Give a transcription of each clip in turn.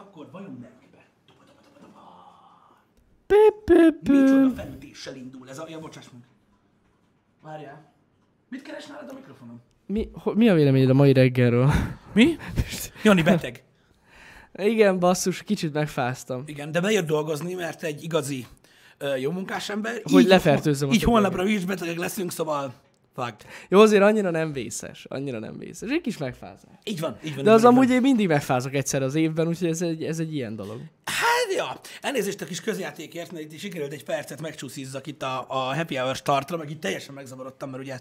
Akkor vajon pö. Micsoda felütéssel indul ez a... Ja, bocsáss meg. Várjál. Mit keres nálad a mikrofonom? Mi, ho, mi a véleményed a mai reggelről? Mi? Jani beteg. Igen, basszus, kicsit megfáztam. Igen, de bejött dolgozni, mert egy igazi ö, jó munkás ember. Hogy lefertőzzem a Így holnapra mi is betegek leszünk, szóval fuck. Jó, azért annyira nem vészes. Annyira nem vészes. Egy kis megfázás. Így van, így van. De az van, amúgy én mindig megfázok egyszer az évben, úgyhogy ez egy, ez egy ilyen dolog. Hát, ja. Elnézést a kis közjátékért, mert itt sikerült egy percet megcsúszízzak itt a, a Happy Hour startra, meg itt teljesen megzavarodtam, mert ugye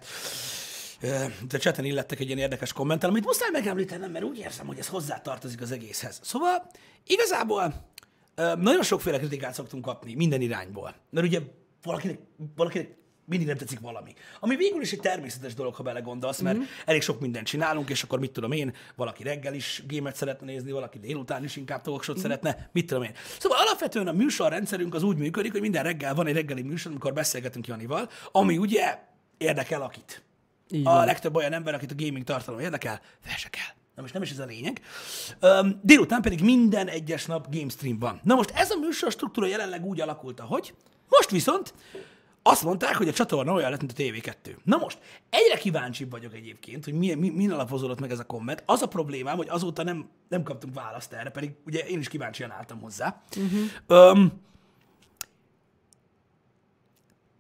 itt a chaten illettek egy ilyen érdekes kommentel, amit muszáj megemlítenem, mert úgy érzem, hogy ez hozzátartozik az egészhez. Szóval igazából nagyon sokféle kritikát szoktunk kapni minden irányból. Mert ugye valakinek, valakinek mindig nem tetszik valami. Ami végül is egy természetes dolog, ha belegondolsz, mert mm. elég sok mindent csinálunk, és akkor mit tudom én, valaki reggel is gémet szeretne nézni, valaki délután is inkább talkshow mm. szeretne, mit tudom én. Szóval alapvetően a műsorrendszerünk az úgy működik, hogy minden reggel van egy reggeli műsor, amikor beszélgetünk Janival, ami ugye érdekel akit. Így a van. legtöbb olyan ember, akit a gaming tartalom érdekel, felse kell. Na most nem is ez a lényeg. Üm, délután pedig minden egyes nap game stream van. Na most ez a műsor struktúra jelenleg úgy alakult, ahogy most viszont azt mondták, hogy a csatorna olyan lett, mint a TV2. Na most, egyre kíváncsibb vagyok egyébként, hogy milyen, mi, min alapozódott meg ez a komment. Az a problémám, hogy azóta nem, nem kaptunk választ erre, pedig ugye én is kíváncsian álltam hozzá. Uh-huh. Um,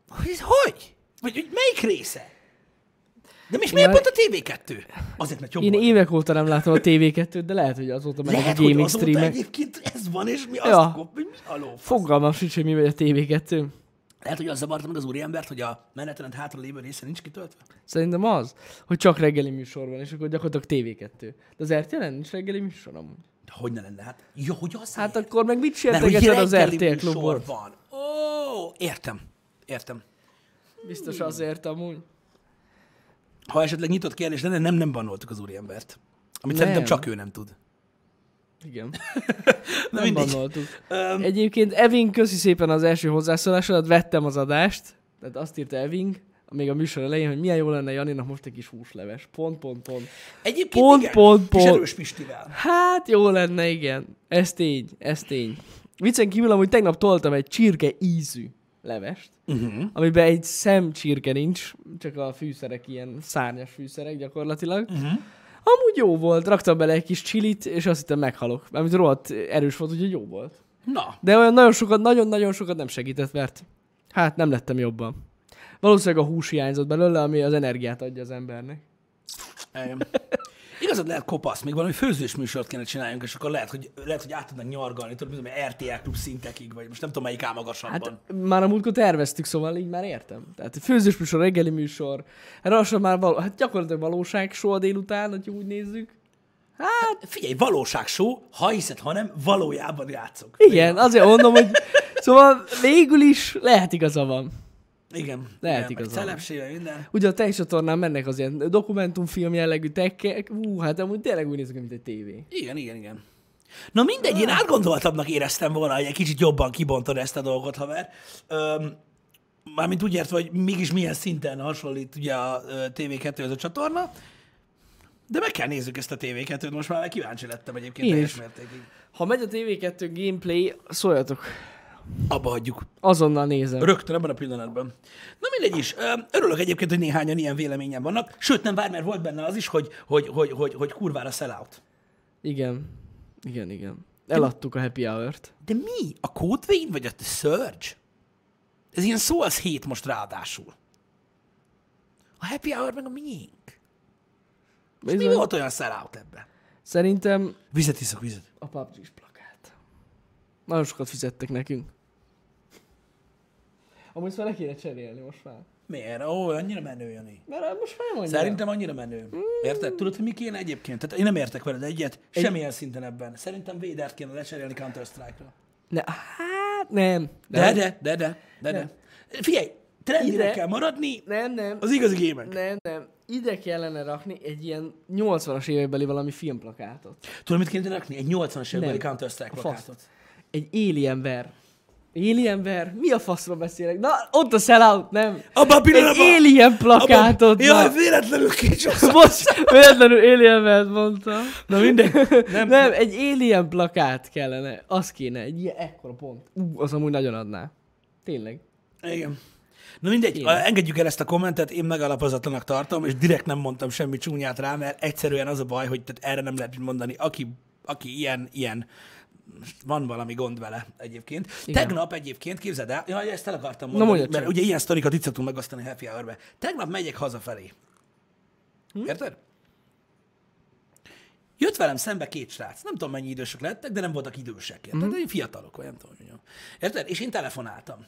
hogy ez hogy? Vagy hogy melyik része? De most miért pont a TV2? Azért, mert jobb Én volt. évek óta nem látom a TV2-t, de lehet, hogy azóta a Lehet, hogy gaming streamek. egyébként ez van, és mi azt Ja. ja. hogy mi a lófasz? Fogalmam sincs, hogy mi vagy a TV2. Lehet, hogy az zavarta meg az úriembert, hogy a menetrend hátra lévő része nincs kitöltve? Szerintem az, hogy csak reggeli műsor van, és akkor gyakorlatilag TV2. De az RTL-en nincs reggeli műsor amúgy. De hogy ne lenne? Hát, jó, hogy az Hát akkor meg mit sértegeted az RTL klubból? van. Ó, értem. Értem. Biztos azért amúgy. Ha esetleg nyitott kérdés lenne, nem, nem bannoltuk az úriembert. Amit Nem. szerintem csak ő nem tud. Igen. Na Nem bannoltuk. Öm, Egyébként Eving, köszi szépen az első hozzászólásodat, vettem az adást, tehát azt írta Eving, még a műsor elején, hogy milyen jó lenne Janinak most egy kis húsleves. Pont, pont, pont. Egyébként Pont, igen, pont, pont. erős Pistivel. Hát jó lenne, igen. Ez tény, ez tény. Viccen kívül amúgy tegnap toltam egy csirke ízű levest, Uh-huh. amiben egy szem csirke nincs, csak a fűszerek ilyen szárnyas fűszerek gyakorlatilag. Uh-huh. Amúgy jó volt, raktam bele egy kis csilit, és azt hittem meghalok. Amit rohadt erős volt, úgyhogy jó volt. Na, De olyan nagyon sokat, nagyon-nagyon sokat nem segített, mert hát nem lettem jobban. Valószínűleg a hús hiányzott belőle, ami az energiát adja az embernek. Igazad lehet kopasz, még valami főzős műsort kéne csináljunk, és akkor lehet, hogy, lehet, hogy át tudnak nyargalni, mint amilyen RTL klub szintekig, vagy most nem tudom, melyik áll magasabban. Hát már a múltkor terveztük, szóval így már értem. Tehát főzős műsor, reggeli műsor, hát lassan már való, hát gyakorlatilag valóság soha délután, hogy úgy nézzük. Hát Figyelj, valóság ha hiszed, ha nem, valójában játszok. igen, azért mondom, hogy szóval végül is lehet igaza van. Igen. Lehet igen, van. Celebsége, minden. Ugye a teljes csatornán mennek az ilyen dokumentumfilm jellegű tekkek, ú, hát amúgy tényleg úgy néznek, mint egy tévé. Igen, igen, igen. Na mindegy, én átgondoltabbnak éreztem volna, hogy egy kicsit jobban kibontod ezt a dolgot, haver. Öm, mármint úgy értve, hogy mégis milyen szinten hasonlít ugye a ö, TV2 ez a csatorna, de meg kell nézzük ezt a TV2-t, most már kíváncsi lettem egyébként Én teljes mértékig. Ha megy a TV2 gameplay, szóljatok. Abba hagyjuk. Azonnal nézem. Rögtön ebben a pillanatban. Na mindegy is. Örülök egyébként, hogy néhányan ilyen véleményen vannak. Sőt, nem várj, mert volt benne az is, hogy, hogy, hogy, hogy, hogy kurvára sellout. Igen. Igen, igen. Eladtuk a happy hour-t. De mi? A Code vagy a Surge? Ez ilyen szó az hét most ráadásul. A Happy Hour meg a miénk. Mi volt olyan sellout ebben? Szerintem Vizet iszok, vizet. a PUBG-s plakát. Nagyon sokat fizettek nekünk. Amúgy szóval le kéne cserélni most már. Miért? Ó, annyira menő, Jani. Mert most már annyira. Szerintem annyira menő. Érted? Tudod, hogy mi kéne egyébként? Tehát én nem értek veled egyet, semmilyen szinten ebben. Szerintem Védert kéne lecserélni Counter-Strike-ra. Ne, hát nem. De, de, de, de, de, de. Figyelj, trendire Ide- kell maradni, Nem, nem. az igazi gémek. Nem, nem. Ide kellene rakni egy ilyen 80-as évekbeli valami filmplakátot. Tudod, mit kéne rakni? Egy 80-as évekbeli. Counter-Strike A fasz. Egy Alienware Alienware? Mi a faszról beszélek? Na, ott a sellout, nem? Abban a pillanatban... Egy Alien plakátot. Jaj, na. véletlenül kicsúszott. Most véletlenül Alienware mondta. Na mindegy. Nem, Nem, egy Alien plakát kellene. Az kéne, egy ilyen ekkora pont. Ú, az amúgy nagyon adná. Tényleg. Igen. Na mindegy, Én. engedjük el ezt a kommentet, én megalapozatlanak tartom, és direkt nem mondtam semmi csúnyát rá, mert egyszerűen az a baj, hogy tehát erre nem lehet mondani, aki, aki ilyen, ilyen, van valami gond vele egyébként. Igen. Tegnap egyébként, képzeld el, ja, ezt el akartam Na, mondani, mondjad mert csak. ugye ilyen sztorikat itt szoktunk megosztani Happy Hour-be. Tegnap megyek hazafelé. Hm? Érted? Jött velem szembe két srác. Nem tudom, mennyi idősek lettek, de nem voltak idősek. Érted? Mm. Fiatalok, nem tudom. Érted? És én telefonáltam.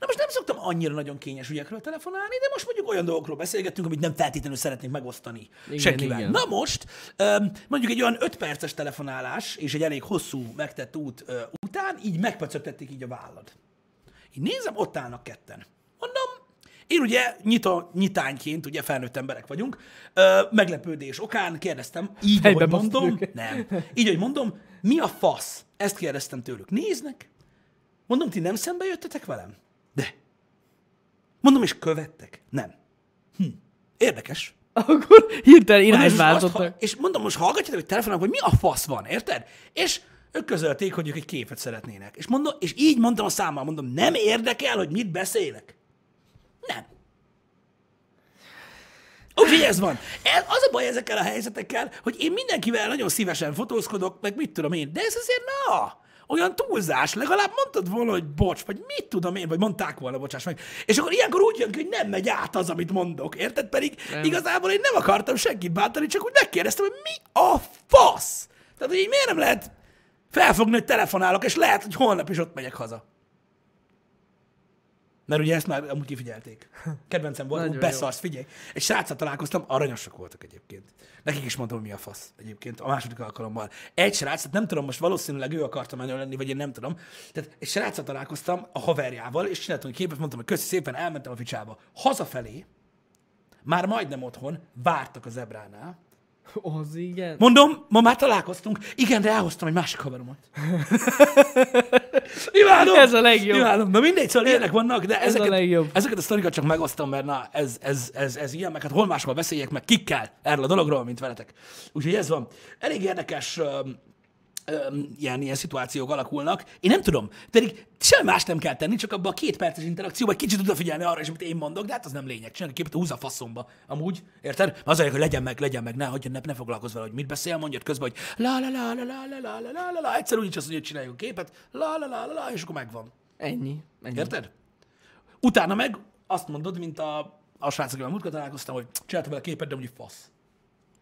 Na most nem szoktam annyira nagyon kényes ügyekről telefonálni, de most mondjuk olyan dolgokról beszélgettünk, amit nem feltétlenül szeretnék megosztani Igen, senkivel. igen. Na most, mondjuk egy olyan 5 perces telefonálás és egy elég hosszú megtett út után így megpacögtették így a vállad. Így nézem, ott állnak ketten. Mondom, én ugye nyitó, nyitányként, ugye felnőtt emberek vagyunk, ö, meglepődés okán kérdeztem, így, Fejbe basztad mondom, őket. nem, így, ahogy mondom, mi a fasz? Ezt kérdeztem tőlük. Néznek? Mondom, ti nem szembe jöttetek velem? Mondom, és követtek? Nem. Hm. Érdekes. Akkor hirtelen irányt váltottak. és mondom, most hallgatjátok, hogy telefonálok, hogy mi a fasz van, érted? És ők közölték, hogy ők egy képet szeretnének. És, mondom, és így mondtam a számmal, mondom, nem érdekel, hogy mit beszélek? Nem. Úgyhogy ez van. Ez, az a baj ezekkel a helyzetekkel, hogy én mindenkivel nagyon szívesen fotózkodok, meg mit tudom én, de ez azért na, olyan túlzás, legalább mondtad volna, hogy bocs, vagy mit tudom én, vagy mondták volna, bocsáss meg. És akkor ilyenkor úgy jön ki, hogy nem megy át az, amit mondok, érted? Pedig nem. igazából én nem akartam senkit bántani, csak úgy megkérdeztem, hogy mi a fasz? Tehát, hogy így miért nem lehet felfogni, hogy telefonálok, és lehet, hogy holnap is ott megyek haza. Mert ugye ezt már amúgy kifigyelték. Kedvencem volt, beszarsz, figyelj. Egy sráccal találkoztam, aranyosak voltak egyébként. Nekik is mondtam, hogy mi a fasz egyébként a második alkalommal. Egy srác, nem tudom, most valószínűleg ő akarta menő lenni, vagy én nem tudom. Tehát egy sráccal találkoztam a haverjával, és csináltam egy képet, mondtam, hogy köszi szépen, elmentem a ficsába. Hazafelé, már majdnem otthon, vártak az ebránál. Az igen. Mondom, ma már találkoztunk. Igen, de elhoztam egy másik haveromat. Imádom! Ez a legjobb. Imádom. Na mindegy, szóval ilyenek vannak, de Ez a ezeket, legjobb. ezeket a sztorikat csak megosztom, mert na, ez, ez, ez, ez ilyen, meg hát hol máshol beszéljek meg kikkel erről a dologról, mint veletek. Úgyhogy ez van. Elég érdekes öm, ilyen, ilyen szituációk alakulnak. Én nem tudom, pedig semmi más nem kell tenni, csak abban a két perces interakcióban egy kicsit odafigyelni arra is, amit én mondok, de hát az nem lényeg. Csinálni képet, húzza a faszomba. Amúgy, érted? Az hogy legyen meg, legyen meg, ne hagyjon, ne, ne foglalkozz vele, hogy mit beszél, mondjad közben, hogy la la la la la la la la la la egyszer úgyis azt mondja, hogy csináljuk a képet, la la la la la, és akkor megvan. Ennyi. Ennyi. Érted? Utána meg azt mondod, mint a, a srác, akivel múltkor találkoztam, hogy csináltam vele képet, de úgy fasz.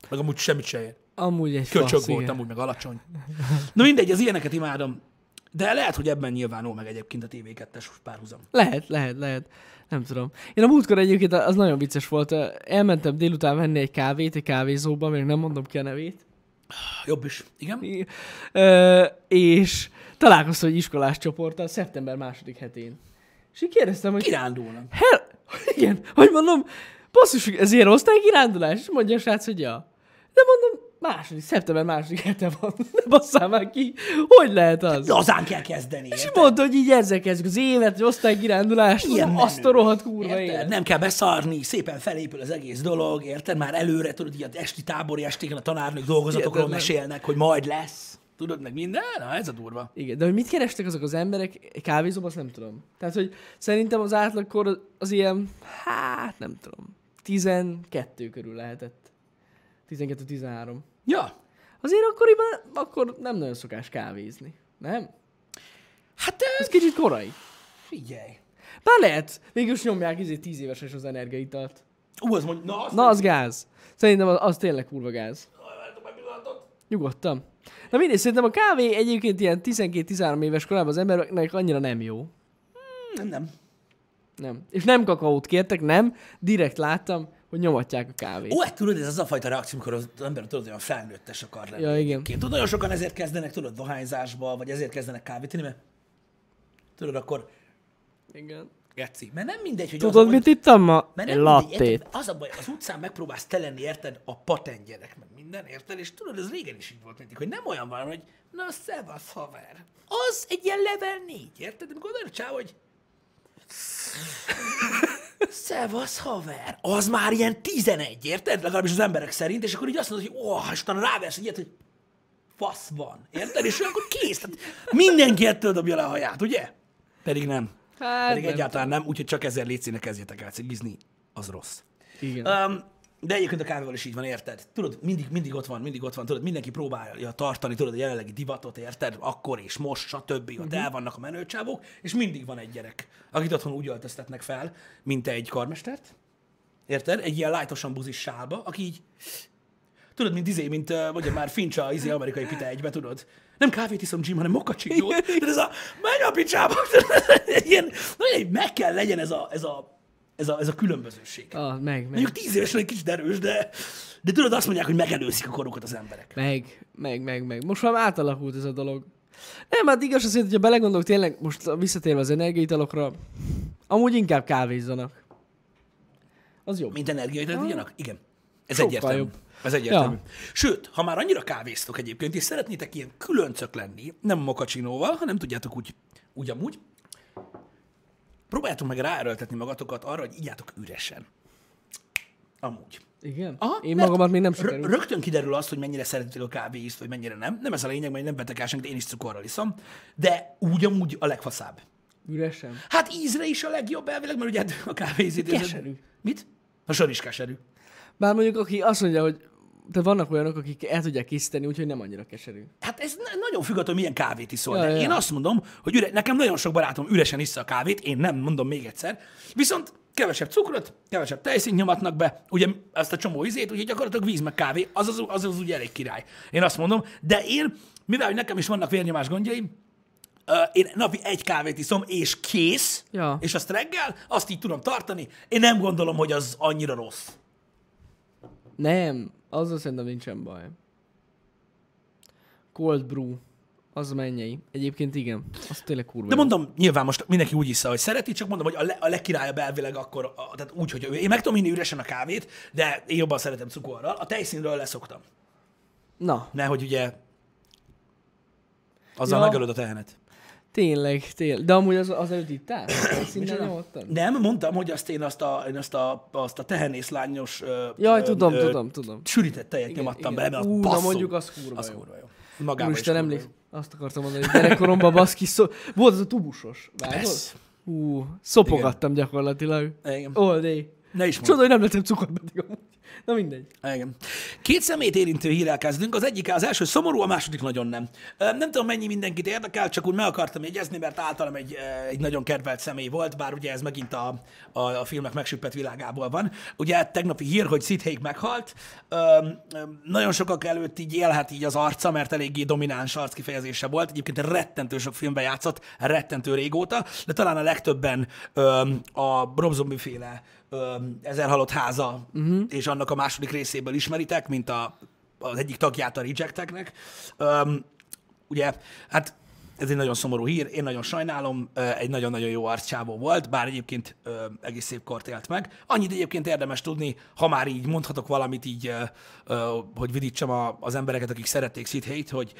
Meg amúgy semmit se ér. Amúgy egy Köcsög fasz, volt, igen. amúgy meg alacsony. Na mindegy, az ilyeneket imádom. De lehet, hogy ebben nyilvánul meg egyébként a TV2-es párhuzam. Lehet, lehet, lehet. Nem tudom. Én a múltkor egyébként az nagyon vicces volt. Elmentem délután venni egy kávét egy kávézóba, még nem mondom ki a nevét. Jobb is. Igen? I- Ö, és találkoztam egy iskolás csoporttal szeptember második hetén. És így kérdeztem, hogy Kirándulnak. Hel... Igen, hogy mondom, basszus, ez ilyen osztálykirándulás? És mondja a srác, hogy ja. De mondom, második, szeptember második hete van. Ne basszál már ki. Hogy lehet az? Lazán kell kezdeni. És érted? mondta, hogy így ezzel kezdjük az évet, hogy osztálykirándulás. Ilyen Mondom, azt a menő. rohadt kurva Érted? élet. Nem kell beszarni, szépen felépül az egész dolog, érted? Már előre, tudod, ilyen esti tábori estéken a tanárnők dolgozatokról Hihetetlen. mesélnek, hogy majd lesz. Tudod, meg minden? Na, ez a durva. Igen, de hogy mit kerestek azok az emberek egy kávézóban, azt nem tudom. Tehát, hogy szerintem az átlagkor az, az ilyen, hát nem tudom, 12 körül lehetett. 12-13. Ja. Azért akkoriban, akkor nem nagyon szokás kávézni. Nem? Hát, Ez ez... kicsit korai. figyelj. Bár lehet, végülis nyomják izé 10 éveses az energiaitalt. Ú, az mondja, na, azt Na, az gáz. Szerintem az, az tényleg kurva gáz. Nyugodtan. Na mindegy, szerintem a kávé egyébként ilyen 12-13 éves korában az embereknek annyira nem jó. Nem, nem. Nem. És nem kakaót kértek, nem. Direkt láttam, hogy nyomatják a kávét. Ó, hát tudod, ez az a fajta reakció, amikor az ember tudod, olyan felnőttes akar lenni. Ja, igen. egyébként. Tudod, nagyon sokan ezért kezdenek, tudod, dohányzásba, vagy ezért kezdenek kávét inni, mert tudod, akkor Igen. geci. Mert nem mindegy, hogy Tudod, az, mit ittam ma? Mert nem mindegy, lattét. érted? Az a baj, az utcán megpróbálsz te lenni, érted, a patent gyerek, meg minden, minden, érted? És tudod, ez régen is így volt mindig, hogy nem olyan van, hogy na, szevasz, haver. Az egy ilyen level 4, érted? Amikor oda csáv, hogy Szevasz, haver! Az már ilyen 11, érted? Legalábbis az emberek szerint, és akkor így azt mondod, hogy ó, és utána ráversz ilyet, hogy fasz van, érted? És akkor kész. Tehát mindenki ettől dobja le a haját, ugye? Pedig nem. Hát Pedig nem egyáltalán nem, úgyhogy csak ezzel létszínek kezdjetek el cigizni, az rossz. Igen. Um, de egyébként a kávéval is így van, érted? Tudod, mindig, mindig ott van, mindig ott van, tudod, mindenki próbálja tartani, tudod, a jelenlegi divatot, érted? Akkor és most, stb. Ott el vannak a menőcsávok, és mindig van egy gyerek, akit otthon úgy öltöztetnek fel, mint egy karmestert, érted? Egy ilyen lájtosan buzis sálba, aki így, tudod, mint izé, mint, mondja már Finch a izé amerikai pite egybe, tudod? Nem kávét iszom, Jim, hanem mokacsinyót. De ez a, menj a picsába! Ilyen, nagyon, meg kell legyen ez a, ez a, ez a, ez a különbözőség. Ah, meg, meg, Mondjuk tíz évesen egy kicsit erős, de, de tudod, azt mondják, hogy megelőzik a korukat az emberek. meg, meg, meg, meg. Most már átalakult ez a dolog. Nem, hát igaz azért, hogyha belegondolok, tényleg most visszatérve az energiaitalokra, amúgy inkább kávézzanak. Az jobb. Mint energiait vigyanak? Igen. Ez Sokkal egyértelmű. jobb. Ez egyértelmű. Ja. Sőt, ha már annyira kávéztok egyébként, és szeretnétek ilyen különcök lenni, nem mokacsinóval, hanem tudjátok úgy, úgy amúgy, próbáljátok meg ráerőltetni magatokat arra, hogy igyatok üresen. Amúgy. Igen? Aha, Én magamat még nem rö- sikerült. Rögtön kiderül az, hogy mennyire szeretitek a kávéízt, vagy mennyire nem. Nem ez a lényeg, mert nem betek el senkit, én is cukorral iszom. De úgy amúgy a legfaszább. Üresen. Hát ízre is a legjobb elvileg, mert ugye a kávézét... Keserű. Mit? A sör is keserű. Bár mondjuk, aki azt mondja, hogy de vannak olyanok, akik el tudják készíteni, úgyhogy nem annyira keserű. Hát ez nagyon függ attól, milyen kávét iszol. Ja, de ja. én azt mondom, hogy üre, nekem nagyon sok barátom üresen issza a kávét, én nem, mondom még egyszer. Viszont kevesebb cukrot, kevesebb tejszínt nyomatnak be, ugye azt a csomó izét, úgyhogy gyakorlatilag víz meg kávé, az az, az, az ugye elég király. Én azt mondom, de én, mivel hogy nekem is vannak vérnyomás gondjaim, én napi egy kávét iszom, és kész, Ja. és azt reggel, azt így tudom tartani. Én nem gondolom, hogy az annyira rossz. Nem, azzal szerintem nincsen baj. Cold brew, az mennyei. Egyébként igen, az tényleg kurva De jó. mondom, nyilván most mindenki úgy issza, hogy szereti, csak mondom, hogy a, le, a legkirályabb elvileg akkor, a, tehát úgy, hogy én meg tudom inni üresen a kávét, de én jobban szeretem cukorral. A tejszínről leszoktam. Na, Nehogy ugye azzal ja. megölöd a tehenet. Tényleg, tényleg. De amúgy az, az előtt Micsoda? nyomottan? Nem, mondtam, hogy azt én azt a, én azt a, azt a tehenészlányos Jaj, ö, tudom, ö, tudom, tudom. sürített tejet nyomattam bele, mert Ú, basszó. mondjuk az kurva az jó. kurva jó. Magában Úristen, is kurva emlék, jó. azt akartam mondani, hogy gyerekkoromban baszki szó... Volt az a tubusos, vágod? Ú, szopogattam gyakorlatilag. Igen. All day. Ne is. Csoda, hogy nem lettem cukorbeteg amúgy. Na mindegy. Igen. Két szemét érintő hírrel kezdünk. Az egyik az első szomorú, a második nagyon nem. Nem tudom, mennyi mindenkit érdekel, csak úgy meg akartam jegyezni, mert általam egy, egy nagyon kedvelt személy volt, bár ugye ez megint a, a, a filmek megsüppett világából van. Ugye tegnapi hír, hogy Haig meghalt. Nagyon sokak előtt így élhet így az arca, mert eléggé domináns arckifejezése volt. Egyébként rettentő sok filmben játszott, rettentő régóta, de talán a legtöbben a Rob Zombie féle Ezer halott háza uh-huh. és annak a második részéből ismeritek, mint a, az egyik tagját a Rejecteknek. Öm, ugye, hát ez egy nagyon szomorú hír, én nagyon sajnálom, egy nagyon-nagyon jó arccsávó volt, bár egyébként egész szép kort élt meg. Annyit egyébként érdemes tudni, ha már így mondhatok valamit így, hogy vidítsam a, az embereket, akik szerették Hate, hogy,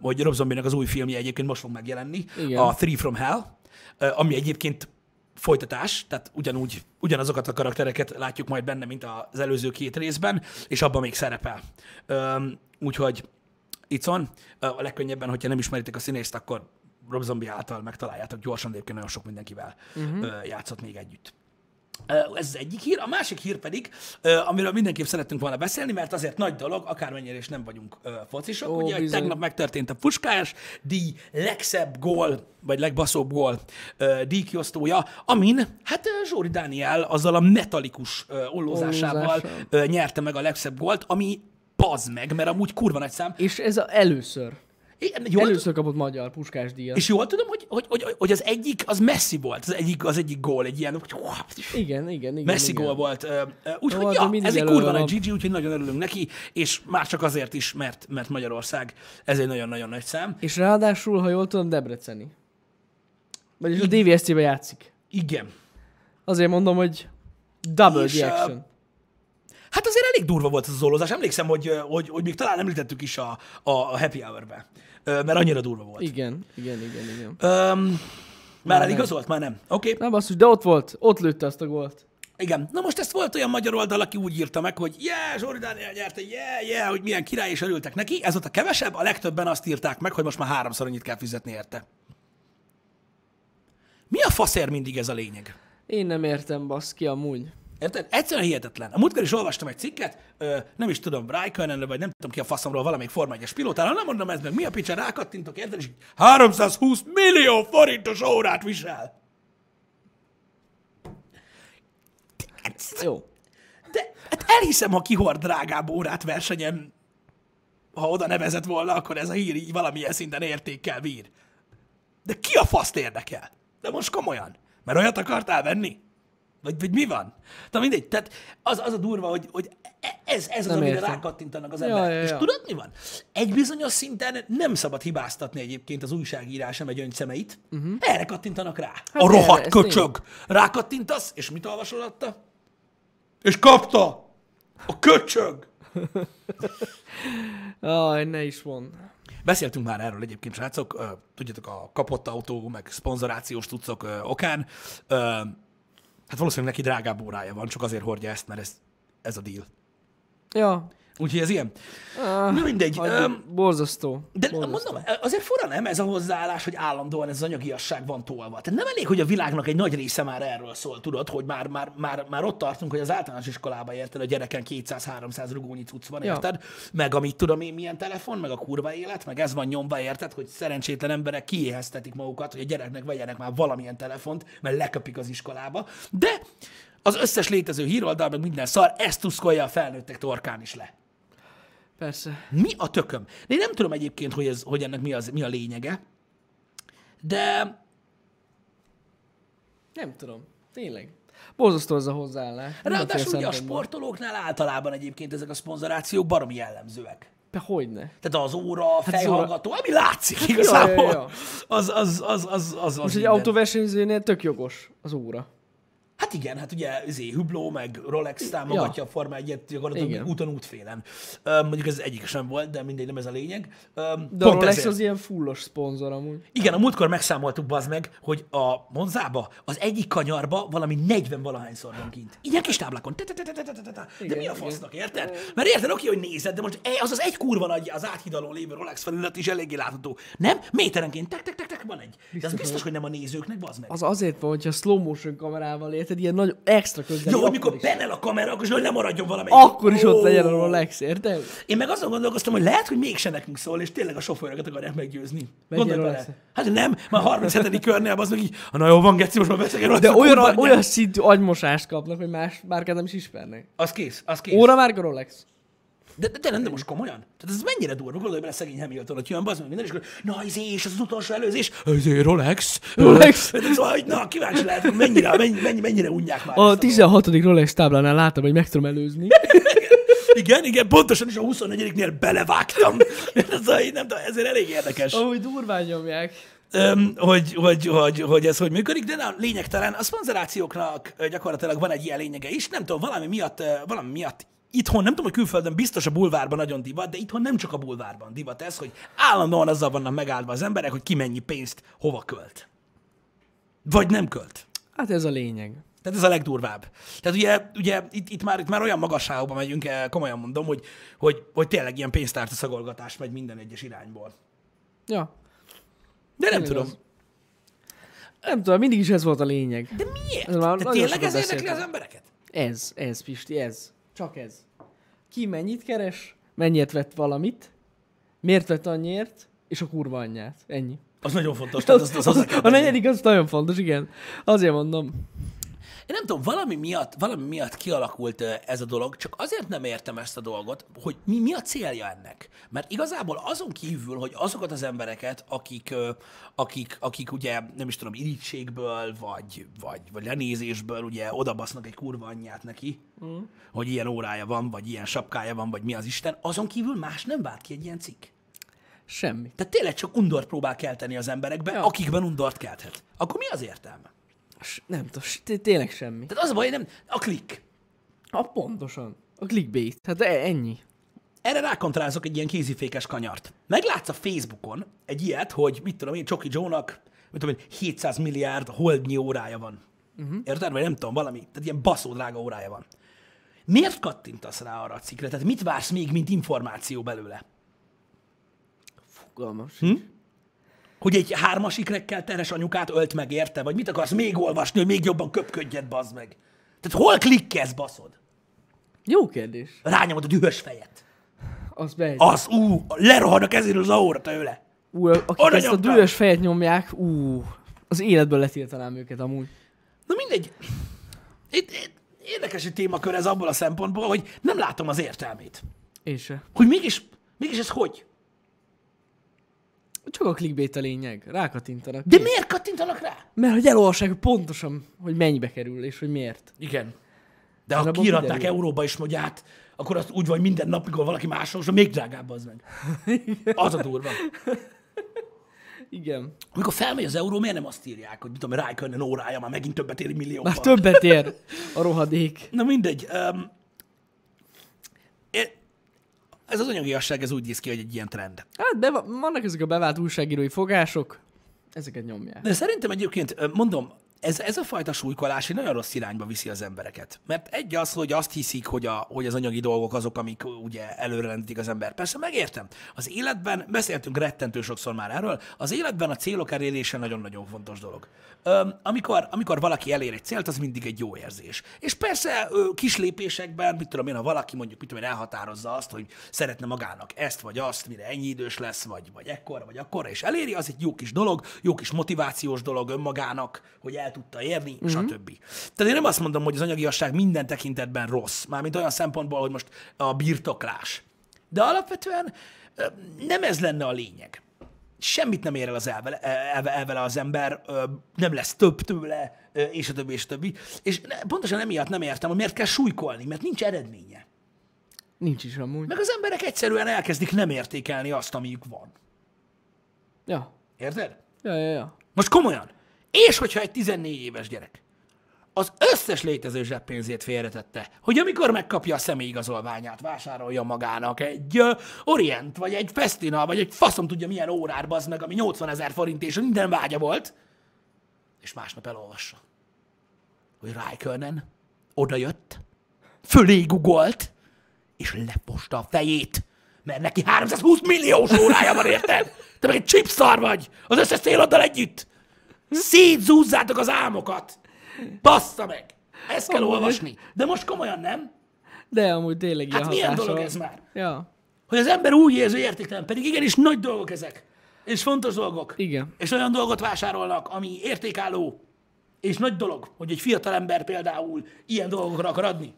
hogy Rob Zombie-nek az új filmje egyébként most fog megjelenni, Igen. a Three from Hell, ami egyébként folytatás, tehát ugyanúgy, ugyanazokat a karaktereket látjuk majd benne, mint az előző két részben, és abban még szerepel. Úgyhogy itt van. Ö, A legkönnyebben, hogyha nem ismeritek a színészt, akkor Rob Zombie által megtaláljátok gyorsan, de egyébként nagyon sok mindenkivel uh-huh. játszott még együtt. Ez az egyik hír. A másik hír pedig, amiről mindenképp szerettünk volna beszélni, mert azért nagy dolog, akármennyire is nem vagyunk focisok. Ó, Ugye, hogy bizony. tegnap megtörtént a Puskás díj legszebb gól, vagy legbaszóbb gól díjkiosztója, amin hát Zsóri Dániel azzal a metalikus ollózásával Ollózással. ö, nyerte meg a legszebb gólt, ami pazd meg, mert amúgy kurva nagy szám. És ez a először. Jól, Először kapott magyar puskás díjat. és jól tudom, hogy, hogy, hogy, hogy, az egyik, az Messi volt, az egyik, az egyik gól, egy ilyen, Igen, igen, igen. Messzi igen. gól volt. Úgyhogy ja, ez egy kurva nagy GG, úgyhogy nagyon örülünk neki, és már csak azért is, mert, mert Magyarország, ez egy nagyon-nagyon nagy szám. És ráadásul, ha jól tudom, Debreceni. Vagyis a DVSC-be játszik. Igen. Azért mondom, hogy double És, the ö, action. Hát azért elég durva volt ez az ollózás. Emlékszem, hogy, hogy, hogy még talán említettük is a, a, happy hour-be, mert annyira durva volt. Igen, igen, igen, igen. Öm, már eligazolt? Már nem. Oké. Okay. Nem basszus, de ott volt, ott lőtte azt a gólt. Igen. Na most ezt volt olyan magyar oldal, aki úgy írta meg, hogy yeah, Zsori Dániel nyerte, yeah, yeah, hogy milyen király, és örültek neki. Ez volt a kevesebb, a legtöbben azt írták meg, hogy most már háromszor annyit kell fizetni érte. Mi a faszér mindig ez a lényeg? Én nem értem, baszki, amúgy. Érted? Egyszerűen hihetetlen. A múltkor is olvastam egy cikket, ö, nem is tudom, Raikkonen, vagy nem tudom ki a faszomról, valamelyik Forma 1-es pilótára, nem mondom ez meg, mi a picsa, rákattintok, érted? És így 320 millió forintos órát visel. Jó. De hát elhiszem, ha kihord drágább órát versenyen, ha oda nevezett volna, akkor ez a hír így valamilyen szinten értékkel bír. De ki a faszt érdekel? De most komolyan. Mert olyat akartál venni? Vagy, vagy mi van? De mindegy, tehát az, az a durva, hogy, hogy e- ez, ez az, Nem amire rákattintanak az Ja, emberek. ja, És ja. tudod, mi van? Egy bizonyos szinten nem szabad hibáztatni egyébként az újságírás egy önszemeit. Uh-huh. Erre kattintanak rá. Hát a Mhm. erre, rohadt ez köcsög. Rákattintasz, és mit olvasol alatta? És kapta! A köcsög! Aj, ne is von. Beszéltünk már erről egyébként, srácok, tudjátok, a kapott autó, meg szponzorációs tucok ö, okán. Hát valószínűleg neki drágább órája van, csak azért hordja ezt, mert ez, ez a deal. Ja. Úgyhogy ez ilyen. Ah, Na mindegy. Öm, borzasztó. de borzasztó. mondom, azért fura nem ez a hozzáállás, hogy állandóan ez az anyagiasság van tolva. Tehát nem elég, hogy a világnak egy nagy része már erről szól, tudod, hogy már, már, már, már ott tartunk, hogy az általános iskolába érted, a gyereken 200-300 rugónyi cucc van, Ja. érted? Meg amit tudom én, milyen telefon, meg a kurva élet, meg ez van nyomva, érted, hogy szerencsétlen emberek kiéheztetik magukat, hogy a gyereknek vegyenek már valamilyen telefont, mert leköpik az iskolába. De az összes létező híroldal, meg minden szar, ezt tuszkolja a felnőttek torkán is le. Persze. Mi a tököm? De én nem tudom egyébként, hogy, ez, hogy ennek mi, az, mi a lényege, de Nem tudom. Tényleg. Borzasztó ez a hozzáállás. Ráadásul ugye a sportolóknál általában egyébként ezek a szponzorációk baromi jellemzőek. De hogyne. Tehát az óra, a az fejhallgató, ami látszik igazából, ja, ja. az, az, az, az, az, az Most egy minden. autóversenyzőnél tök jogos az óra. Hát igen, hát ugye izé, Hubló meg Rolex támogatja a Forma 1-et gyakorlatilag Igen. úton útfélen. Mondjuk ez egyik sem volt, de mindegy, nem ez a lényeg. Öm, De a Rolex ezért. az ilyen fullos szponzor amúgy. Igen, a múltkor megszámoltuk bazd meg, hogy a Monzába, az egyik kanyarba valami 40 valahányszor van kint. Ilyen kis táblákon. De mi a fasznak, érted? Mert érted, oké, hogy nézed, de most e- az az egy kurva nagy, az áthidalon lévő Rolex felület is eléggé látható. Nem? Méterenként tek tek tek tek van egy. De az biztos, hogy nem a nézőknek, bazd meg. Az azért van, hogyha slow motion kamerával érted, ilyen nagy extra közben. Jó, hogy mikor is. benel a kamera, akkor is hogy lemaradjon valamelyik. Akkor is ott legyen a Rolex, érted? Én meg azon gondolkoztam, hogy lehet, hogy mégse nekünk szól, és tényleg a sofőröket akarják meggyőzni. Gondolj bele. Hát nem, már 37. körnél az meg így, "Ah, na jó, van geci, most már egy De olyan, anyját." olyan szintű agymosást kapnak, hogy más márkát nem is ismernek. Az kész, az kész. Óra márka Rolex. De, de, nem, de most komolyan? Tehát ez mennyire durva, gondolj bele szegény Hamilton, hogy jön, bazd meg minden, és akkor, na, izé, és az, az utolsó előzés, izé, Rolex. Rolex. Ö, Szóval, na, kíváncsi lehet, hogy mennyire, mennyi, mennyi, mennyire unják már. A ezt 16. Rolex táblánál láttam, hogy meg tudom előzni. Igen, igen, pontosan is a 24-nél belevágtam. Szóval, így nem ezért elég érdekes. Ahogy durván nyomják. Öm, hogy, hogy, hogy, hogy ez hogy működik, de na, lényegtelen. A szponzorációknak gyakorlatilag van egy ilyen lényege is. Nem tudom, valami miatt, valami miatt itthon, nem tudom, hogy külföldön biztos a bulvárban nagyon divat, de itthon nem csak a bulvárban divat ez, hogy állandóan azzal vannak megáldva az emberek, hogy ki mennyi pénzt hova költ. Vagy nem költ. Hát ez a lényeg. Tehát ez a legdurvább. Tehát ugye, ugye itt, itt, már, itt már olyan magasságokba megyünk, eh, komolyan mondom, hogy, hogy, hogy tényleg ilyen pénztárca szagolgatás megy minden egyes irányból. Ja. De nem Tényleg tudom. az. Nem tudom, mindig is ez volt a lényeg. De miért? Ez már De tényleg ez érdekli az embereket? Ez, ez, Pisti, ez. Csak ez. Ki mennyit keres, mennyit vett valamit, miért vett annyiért, és a kurva anyját. Ennyi. Az nagyon fontos. Tehát azt, azt hozzá kell a negyedik az nagyon fontos, igen. Azért mondom. Én nem tudom, valami miatt, valami miatt kialakult ez a dolog, csak azért nem értem ezt a dolgot, hogy mi, mi a célja ennek. Mert igazából azon kívül, hogy azokat az embereket, akik, akik, akik ugye, nem is tudom, irítségből, vagy, vagy, vagy lenézésből ugye odabasznak egy kurva anyját neki, mm. hogy ilyen órája van, vagy ilyen sapkája van, vagy mi az Isten, azon kívül más nem vált ki egy ilyen cikk. Semmi. Tehát tényleg csak undort próbál kelteni az emberekben, ja. Ja. akikben undort kelthet. Akkor mi az értelme? Nem tudom, tényleg semmi. Tehát az a baj, nem, a klik. A pontosan. A clickbait. Hát e- ennyi. Erre rákontrázok egy ilyen kézifékes kanyart. Meglátsz a Facebookon egy ilyet, hogy mit tudom én, Csoki Joe-nak, mit tudom én, 700 milliárd holdnyi órája van. Uh-huh. Érted? Vagy nem tudom, valami. Tehát ilyen baszó drága órája van. Miért kattintasz rá arra a cikkre? Tehát mit vársz még, mint információ belőle? Fogalmas. Hm? Hogy egy hármas ikrekkel teres anyukát ölt meg, érte? Vagy mit akarsz még olvasni, hogy még jobban köpködjed, bazd meg? Tehát hol klikkelsz, baszod? Jó kérdés. Rányomod a dühös fejet. Az behegy. Az, ú, lerohan a kezéről az aura tőle. Ú, akik Oda ezt a nyomtam. dühös fejet nyomják, ú, az életből letiltanám őket amúgy. Na mindegy. Itt, itt érdekes egy témakör ez abból a szempontból, hogy nem látom az értelmét. Én se. Hogy mégis, mégis ez hogy? Csak a clickbait a lényeg. Rákatintanak. De miért kattintanak rá? Mert hogy elolvassák pontosan, hogy mennyibe kerül, és hogy miért. Igen. De ha kiíratnák euróba is, hogy át, akkor azt úgy vagy minden nap, mikor valaki máshol, még drágább az meg. Az a durva. Igen. Amikor felmegy az euró, miért nem azt írják, hogy mit tudom, Rijkönnen órája már megint többet ér egy millióval. Már többet ér a rohadék. Na mindegy. Um, ez az anyagi igazság, ez úgy néz ki, hogy egy ilyen trend. Hát be, vannak ezek a bevált újságírói fogások, ezeket nyomják. De szerintem egyébként, mondom, ez, ez a fajta súlykolás egy nagyon rossz irányba viszi az embereket. Mert egy az, hogy azt hiszik, hogy, a, hogy az anyagi dolgok azok, amik ugye előrelendítik az ember. Persze megértem. Az életben, beszéltünk rettentő sokszor már erről, az életben a célok elérése nagyon-nagyon fontos dolog. Ö, amikor, amikor valaki elér egy célt, az mindig egy jó érzés. És persze ö, kis lépésekben, mit tudom én, ha valaki mondjuk, mit tudom én, elhatározza azt, hogy szeretne magának ezt vagy azt, mire ennyi idős lesz, vagy, vagy ekkora, vagy akkora, és eléri, az egy jó kis dolog, jó kis motivációs dolog önmagának, hogy el tudta érni, mm-hmm. stb. Tehát én nem azt mondom, hogy az anyagiasság minden tekintetben rossz, mármint olyan szempontból, hogy most a birtoklás. De alapvetően nem ez lenne a lényeg semmit nem ér el az elvele, elve, elvele az ember, nem lesz több tőle, és a többi, és a többi. És pontosan emiatt nem értem, hogy miért kell súlykolni, mert nincs eredménye. Nincs is amúgy. Meg az emberek egyszerűen elkezdik nem értékelni azt, amiük van. Ja. Érted? Ja, ja, ja. Most komolyan. És hogyha egy 14 éves gyerek az összes létező zseppénzét félretette, hogy amikor megkapja a személyigazolványát, vásárolja magának egy uh, Orient, vagy egy Festina, vagy egy faszom tudja milyen órát, bazd meg, ami 80 ezer forint, és minden vágya volt, és másnap elolvassa, hogy Rijkönen oda jött, fölé gugolt, és lefosta a fejét, mert neki 320 milliós órája van, érted? Te meg egy chipszar vagy, az összes céloddal együtt. Szétzúzzátok az álmokat. Bassza meg! Ezt kell Amúgy. olvasni. De most komolyan nem? De amúgy tényleg ilyen Hát milyen dolog ez már? Ja. Hogy az ember úgy érzi, hogy értéktelen, pedig igenis nagy dolgok ezek. És fontos dolgok. Igen. És olyan dolgot vásárolnak, ami értékálló. És nagy dolog, hogy egy fiatal ember például ilyen dolgokra akar adni.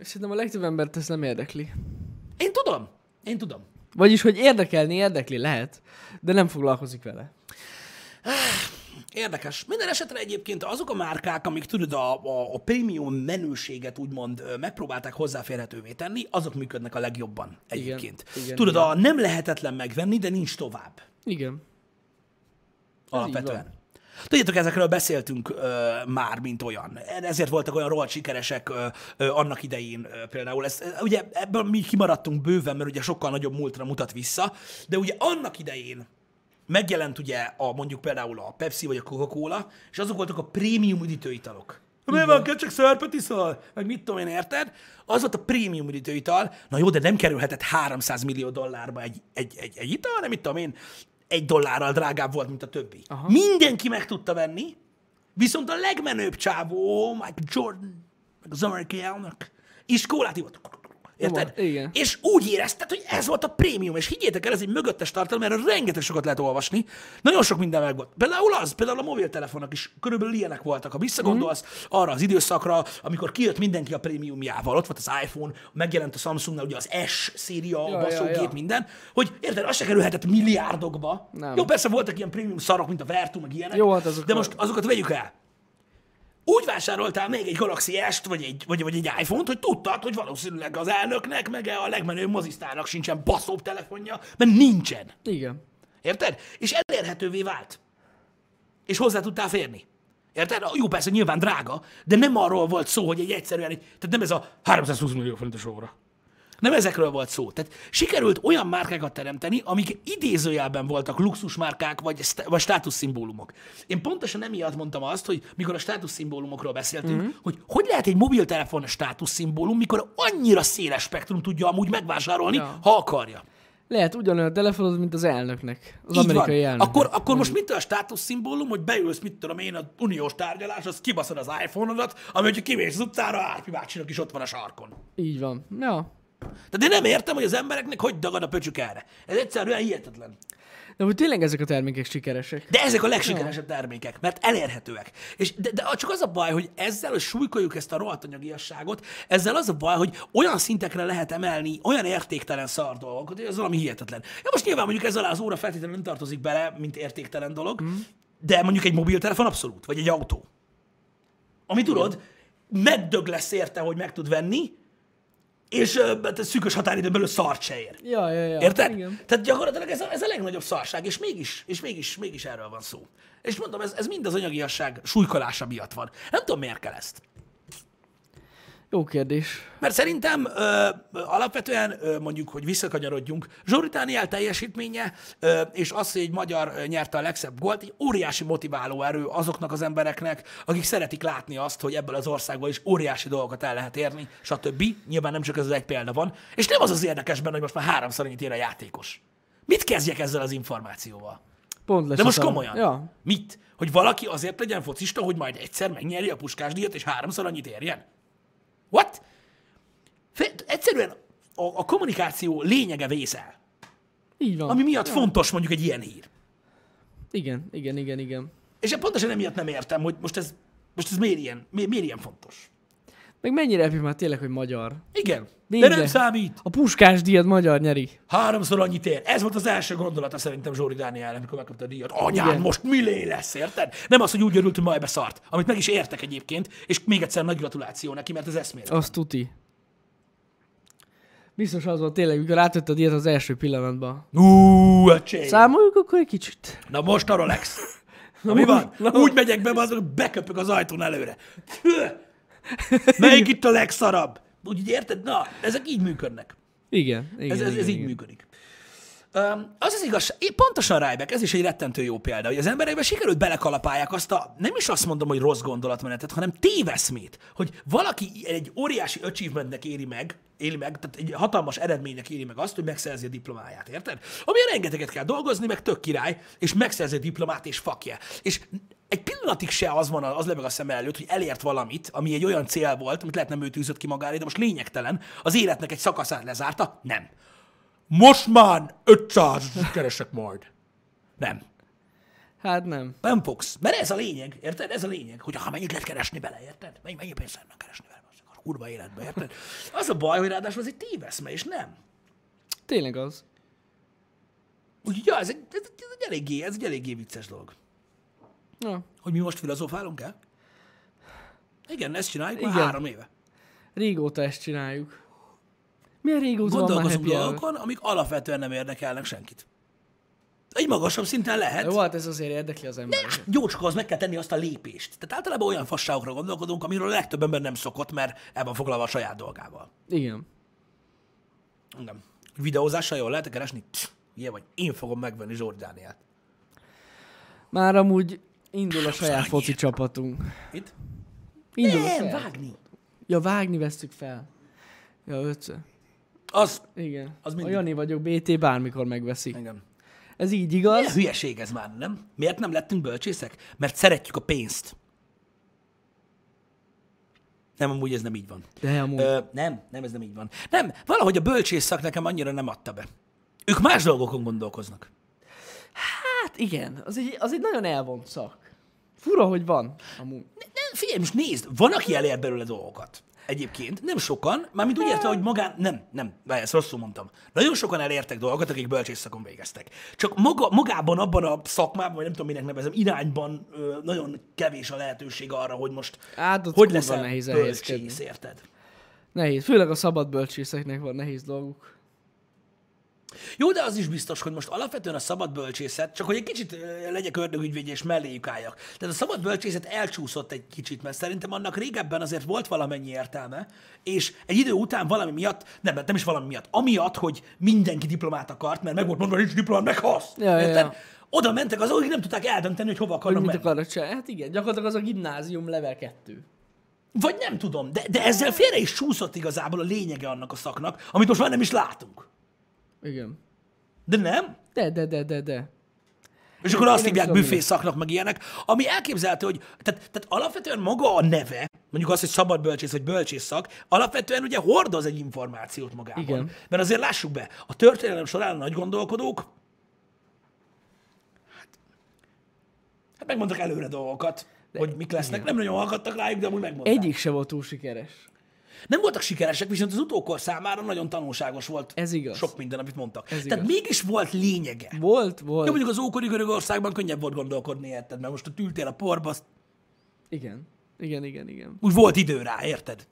Szerintem a legtöbb embert ez nem érdekli. Én tudom. Én tudom. Vagyis, hogy érdekelni érdekli lehet, de nem foglalkozik vele. Érdekes. Minden esetre egyébként azok a márkák, amik tudod a, a, a prémium menőséget úgymond megpróbálták hozzáférhetővé tenni, azok működnek a legjobban egyébként. igen, tudod, igen. a nem lehetetlen megvenni, de nincs tovább. Igen. Alapvetően. Tudjátok, ezekről beszéltünk ö, már, mint olyan. Ezért voltak olyan rohadt sikeresek ö, ö, annak idején ö, például. Ez, ö, ugye ebből mi kimaradtunk bőven, mert ugye sokkal nagyobb múltra mutat vissza, de ugye annak idején megjelent ugye a, mondjuk például a Pepsi vagy a Coca-Cola, és azok voltak a prémium üdítőitalok. Mi van, kell csak szörpet iszol? Meg mit tudom én, érted? Az volt a prémium üdítőital. Na jó, de nem kerülhetett 300 millió dollárba egy, egy, egy, egy ital, hanem mit tudom én, egy dollárral drágább volt, mint a többi. Aha. Mindenki meg tudta venni, viszont a legmenőbb csávó, Michael Jordan, meg az amerikai elnök, iskolát ivott. Érted? Igen. És úgy érezted, hogy ez volt a prémium, és higgyétek el, ez egy mögöttes tartalom, erről rengeteg sokat lehet olvasni. Nagyon sok minden meg volt. Például az, például a mobiltelefonok is körülbelül ilyenek voltak. Ha visszagondolsz mm. arra az időszakra, amikor kijött mindenki a prémiumjával, ott volt az iPhone, megjelent a Samsungnál ugye az S széria, Ja, baszógép, ja, ja. minden, hogy érted, az se kerülhetett milliárdokba. Nem. Jó, persze voltak ilyen prémium szarok, mint a Vertu, meg ilyenek, Jó, hát azok de most azokat vegyük el úgy vásároltál még egy Galaxy S-t, vagy egy, vagy, vagy egy iPhone-t, hogy tudtad, hogy valószínűleg az elnöknek, meg a legmenőbb mozisztának sincsen baszóbb telefonja, mert nincsen. Igen. Érted? És elérhetővé vált. És hozzá tudtál férni. Érted? Jó, persze, nyilván drága, de nem arról volt szó, hogy egy egyszerűen, egy, tehát nem ez a 320 millió forintos óra. Nem ezekről volt szó. Tehát sikerült olyan márkákat teremteni, amik idézőjelben voltak luxusmárkák vagy, szt- vagy státuszszimbólumok. Én pontosan emiatt mondtam azt, hogy mikor a státuszszimbólumokról beszéltünk, mm-hmm. hogy hogy lehet egy mobiltelefon státuszszimbólum, mikor annyira széles spektrum tudja amúgy megvásárolni, ja. Ha akarja. Lehet ugyanolyan telefonod, mint az elnöknek. Az Így amerikai van. elnöknek. Akkor, akkor most mitől a státuszszimbólum, hogy beülsz, mit tudom én, a uniós tárgyalás, az kibaszod az iPhone-odat, ami, hogyha kimész az utcára, Árpi bácsinak is ott van a sarkon. Így van. Ja. Tehát én nem értem, hogy az embereknek hogy dagad a pöcsük erre. Ez egyszerűen hihetetlen. De hogy tényleg ezek a termékek sikeresek. De ezek a legsikeresebb termékek, mert elérhetőek. És de, de csak az a baj, hogy ezzel, hogy súlykoljuk ezt a rohadt anyagiasságot, ezzel az a baj, hogy olyan szintekre lehet emelni olyan értéktelen szar dolgokat, hogy ez valami hihetetlen. Ja, most nyilván mondjuk ez alá az óra feltétlenül nem tartozik bele, mint értéktelen dolog, mm. de mondjuk egy mobiltelefon abszolút, vagy egy autó. Ami tudod, megdög lesz érte, hogy meg tud venni, és hát szűkös határidőn belül szart se ér. Ja, ja, ja. Érted? Igen. Tehát gyakorlatilag ez a, ez a legnagyobb szarság, és mégis, és mégis, mégis erről van szó. És mondom, ez, ez mind az anyagiasság súlykolása miatt van. Nem tudom, miért kell ezt. Jó kérdés. Mert szerintem ö, alapvetően ö, mondjuk, hogy visszakanyarodjunk, Zsori Dániel teljesítménye ö, és az, hogy egy magyar nyerte a legszebb gólt, egy óriási motiváló erő azoknak az embereknek, akik szeretik látni azt, hogy ebből az országból is óriási dolgokat el lehet érni, stb. Nyilván nem csak ez az egy példa van. És nem az az érdekes benne, hogy most már háromszor annyit ér a játékos. Mit kezdjek ezzel az információval? Pont lesz De most komolyan. Ja. Mit? Hogy valaki azért legyen focista, hogy majd egyszer megnyeri a puskás díjat, és háromszor annyit érjen? What? Egyszerűen a, a kommunikáció lényege vészel. Így van. Ami miatt fontos mondjuk egy ilyen hír. Igen, igen, igen, igen. És én pontosan emiatt nem értem, hogy most ez, most ez miért, ilyen, miért, miért ilyen fontos. Meg mennyire epi már tényleg, hogy magyar. Igen. De Végre. nem számít. A puskás díjat magyar nyeri. Háromszor annyit ér. Ez volt az első gondolata szerintem Zsóri Dániel, amikor megkapta a díjat. Anyám, Igen. most millé lesz, érted? Nem az, hogy úgy örült, hogy majd beszart. Amit meg is értek egyébként, és még egyszer nagy gratuláció neki, mert ez eszmére. Azt tuti. Biztos az volt tényleg, mikor átvette a díjat az első pillanatban. Ú, öcsém. Számoljuk akkor egy kicsit. Na most a Rolex. Na mi van? Na. Úgy megyek be, azok beköpök az ajtón előre. Hű! Melyik itt a legszarabb? Úgy így érted? Na, ezek így működnek. Igen, igen, Ez, ez, igen, ez így igen. működik. Um, az az igazság, én pontosan Rájbek, ez is egy rettentő jó példa, hogy az emberekben sikerült belekalapálják azt a, nem is azt mondom, hogy rossz gondolatmenetet, hanem téveszmét, hogy valaki egy óriási achievementnek éri meg, éli meg, tehát egy hatalmas eredménynek éri meg azt, hogy megszerzi a diplomáját, érted? Amilyen rengeteget kell dolgozni, meg tök király, és megszerzi a diplomát, és fakja. És egy pillanatig se az van, az lebeg a szem előtt, hogy elért valamit, ami egy olyan cél volt, amit lehet nem ő tűzött ki magára, de most lényegtelen, az életnek egy szakaszát lezárta, nem. Most már 500 keresek majd. Nem. Hát nem. Nem fogsz. Mert ez a lényeg, érted? Ez a lényeg, hogy ha mennyit lehet keresni bele, érted? Mennyi, mennyi pénzt lehet keresni vele, a kurva életbe, érted? Az a baj, hogy ráadásul ez egy téveszme, és nem. Tényleg az. Úgyhogy ja, ez egy, ez, egy, ez egy eléggé, ez egy eléggé vicces dolog. Ja. Hogy mi most filozofálunk el? Igen, ezt csináljuk már Igen. három éve. Régóta ezt csináljuk. Milyen régóta már Gondolkozunk dolgokon, amik alapvetően nem érdekelnek senkit. Egy magasabb szinten lehet. Jó, hát ez azért érdekli az embereket. Jó, csak az meg kell tenni azt a lépést. Tehát általában olyan fasságokra gondolkodunk, amiről a legtöbb ember nem szokott, mert el van foglalva a saját dolgával. Igen. Igen. Videózással jól lehet keresni? Pff, Ilyen vagy. Én fogom megvenni Zsolt Dánielt. Már amúgy indul a saját foci csapatunk. Mit? Indul a Nem, saját. vágni. Ja, vágni vesztük fel. Ja, ötször. Az. Igen. Az Az a mindig. Jani vagyok, BT bármikor megveszik. Igen. Ez így Milyen igaz? hülyeség ez már, nem? Miért nem lettünk bölcsészek? Mert szeretjük a pénzt. Nem, amúgy ez nem így van. De amúgy. Ö, nem, nem, ez nem így van. Nem, valahogy a bölcsész szak nekem annyira nem adta be. Ők más dolgokon gondolkoznak. Hát igen, az egy, az egy nagyon elvont szak. Fura, hogy van. Amúgy. Nem, figyelj, most nézd, van, aki elér belőle dolgokat. Egyébként, nem sokan, mármint úgy érte, hogy magán, nem, nem, ezt rosszul mondtam. Nagyon sokan elértek dolgokat, akik bölcsész szakon végeztek. Csak maga, magában, abban a szakmában, vagy nem tudom, minek nevezem, irányban ö, nagyon kevés a lehetőség arra, hogy most Hát ott hogy leszel nehéz bölcsész, érted? Nehéz. Főleg a szabad bölcsészeknek van nehéz dolguk. Jó, de az is biztos, hogy most alapvetően a szabad bölcsészet, csak hogy egy kicsit legyek ördögügyvédje és melléjük álljak. Tehát a szabad bölcsészet elcsúszott egy kicsit, mert szerintem annak régebben azért volt valamennyi értelme, és egy idő után valami miatt, nem, nem is valami miatt, amiatt, hogy mindenki diplomát akart, mert meg volt mondva, hogy nincs diplomát, meghalsz. Ja, ja, Érted? ja. Oda mentek azok, akik nem tudták eldönteni, hogy hova Hogy akarnak mit menni. akarnak? Hát igen, gyakorlatilag az a gimnázium level 2. Vagy nem tudom, de, de ezzel félre is csúszott igazából a lényege annak a szaknak, amit most már nem is látunk. Igen. De nem? De, de, de, de, de. És akkor azt nem hívják tudom, büfé szaknak, meg ilyenek, ami elképzelhető, hogy tehát, tehát alapvetően maga a neve, mondjuk az, hogy szabad bölcsész vagy bölcsész szak, alapvetően ugye hordoz egy információt magában. Igen. Mert azért lássuk be, a történelem során a nagy gondolkodók, hát, hát megmondtak előre dolgokat, de, hogy mik lesznek. Nem nagyon hallgattak rájuk, de amúgy megmondták. Egyik se volt túl sikeres. Nem voltak sikeresek, viszont az utókor számára nagyon tanulságos volt Ez igaz. sok minden, amit mondtak. Ez Tehát igaz. mégis volt lényege. Volt, volt. Jó, mondjuk az ókori Görögországban könnyebb volt gondolkodni, érted? Mert most ott ültél a porba, azt Igen. Igen, igen, igen. úgy volt idő rá, érted?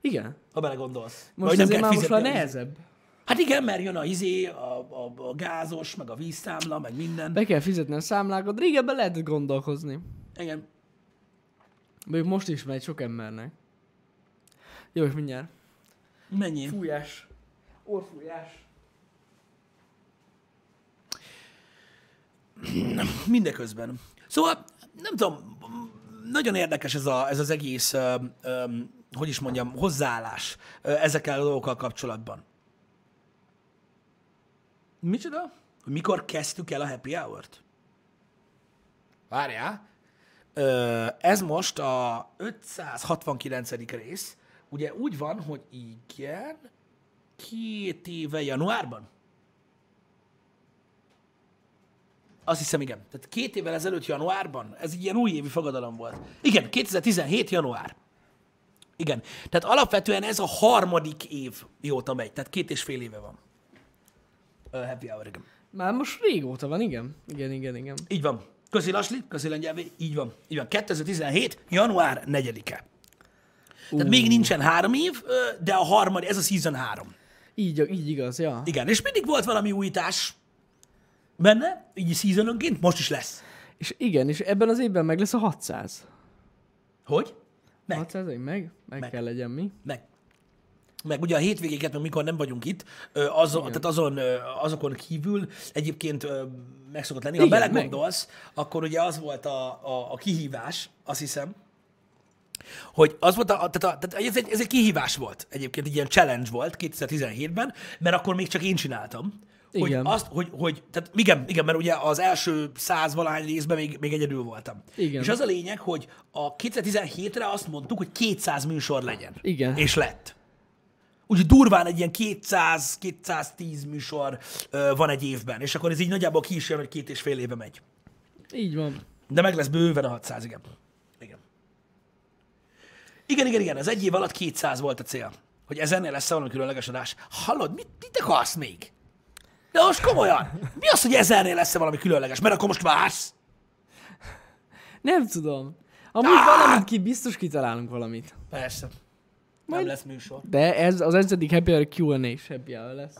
Igen. Ha belegondolsz. Most nem kell már most már nehezebb. Hát igen, mert jön a izé, a, a, a gázos, meg a vízszámla, meg minden. Be kell fizetni a számlákat. Régebben lehetett gondolkozni. Igen. Még most is megy sok embernek. Jó, és mindjárt. Mennyi? Fújás. Orfújás. Mindeközben. Szóval, nem tudom, nagyon érdekes ez, a, ez az egész, ö, ö, hogy is mondjam, hozzáállás ö, ezekkel a dolgokkal kapcsolatban. Micsoda? Mikor kezdtük el a happy hour-t? Várjál. Ö, ez most a 569. rész. Ugye úgy van, hogy igen, két éve januárban. Azt hiszem, igen. Tehát két évvel ezelőtt januárban, ez egy ilyen újévi fogadalom volt. Igen, 2017 január. Igen. Tehát alapvetően ez a harmadik év mióta megy, tehát két és fél éve van. Uh, happy hour, igen. Már most régóta van, igen. Igen, igen, igen. Így van. Közi Lasli, közi Lengyelvé, így van. Így van. 2017. január 4-e. Tehát még nincsen három év, de a harmadik, ez a season három. Így, így igaz, ja. Igen, és mindig volt valami újítás benne, így seasononként, most is lesz. És igen, és ebben az évben meg lesz a 600. Hogy? Meg. 600 meg? Meg, meg Meg. kell legyen mi? Meg. Meg ugye a hétvégéket, meg mikor nem vagyunk itt, azon, tehát azon, azokon kívül egyébként meg szokott lenni. Ha Igen, belegondolsz, akkor ugye az volt a, a, a kihívás, azt hiszem, hogy az volt, a, tehát, a, tehát ez, egy, ez egy kihívás volt egyébként, egy ilyen challenge volt 2017-ben, mert akkor még csak én csináltam. Hogy Igen. azt, hogy, hogy, tehát igen, igen, mert ugye az első száz valahány részben még, még egyedül voltam. Igen. És az a lényeg, hogy a 2017-re azt mondtuk, hogy 200 műsor legyen. Igen. És lett. Úgyhogy durván egy ilyen 200-210 műsor ö, van egy évben, és akkor ez így nagyjából ki is jön, hogy két és fél éve megy. Így van. De meg lesz bőven a 600, igen. Igen. Igen, igen, igen, az egy év alatt 200 volt a cél. Hogy ezennél lesz valami különleges adás. Hallod, mit, mit akarsz még? De most komolyan, mi az, hogy ezernél lesz valami különleges? Mert akkor most vársz? Nem tudom. Amúgy Ah! valamit ki, biztos kitalálunk valamit. Persze. Nem Majd- lesz műsor. De ez az ezredik happy hour Q&A is happy hour lesz.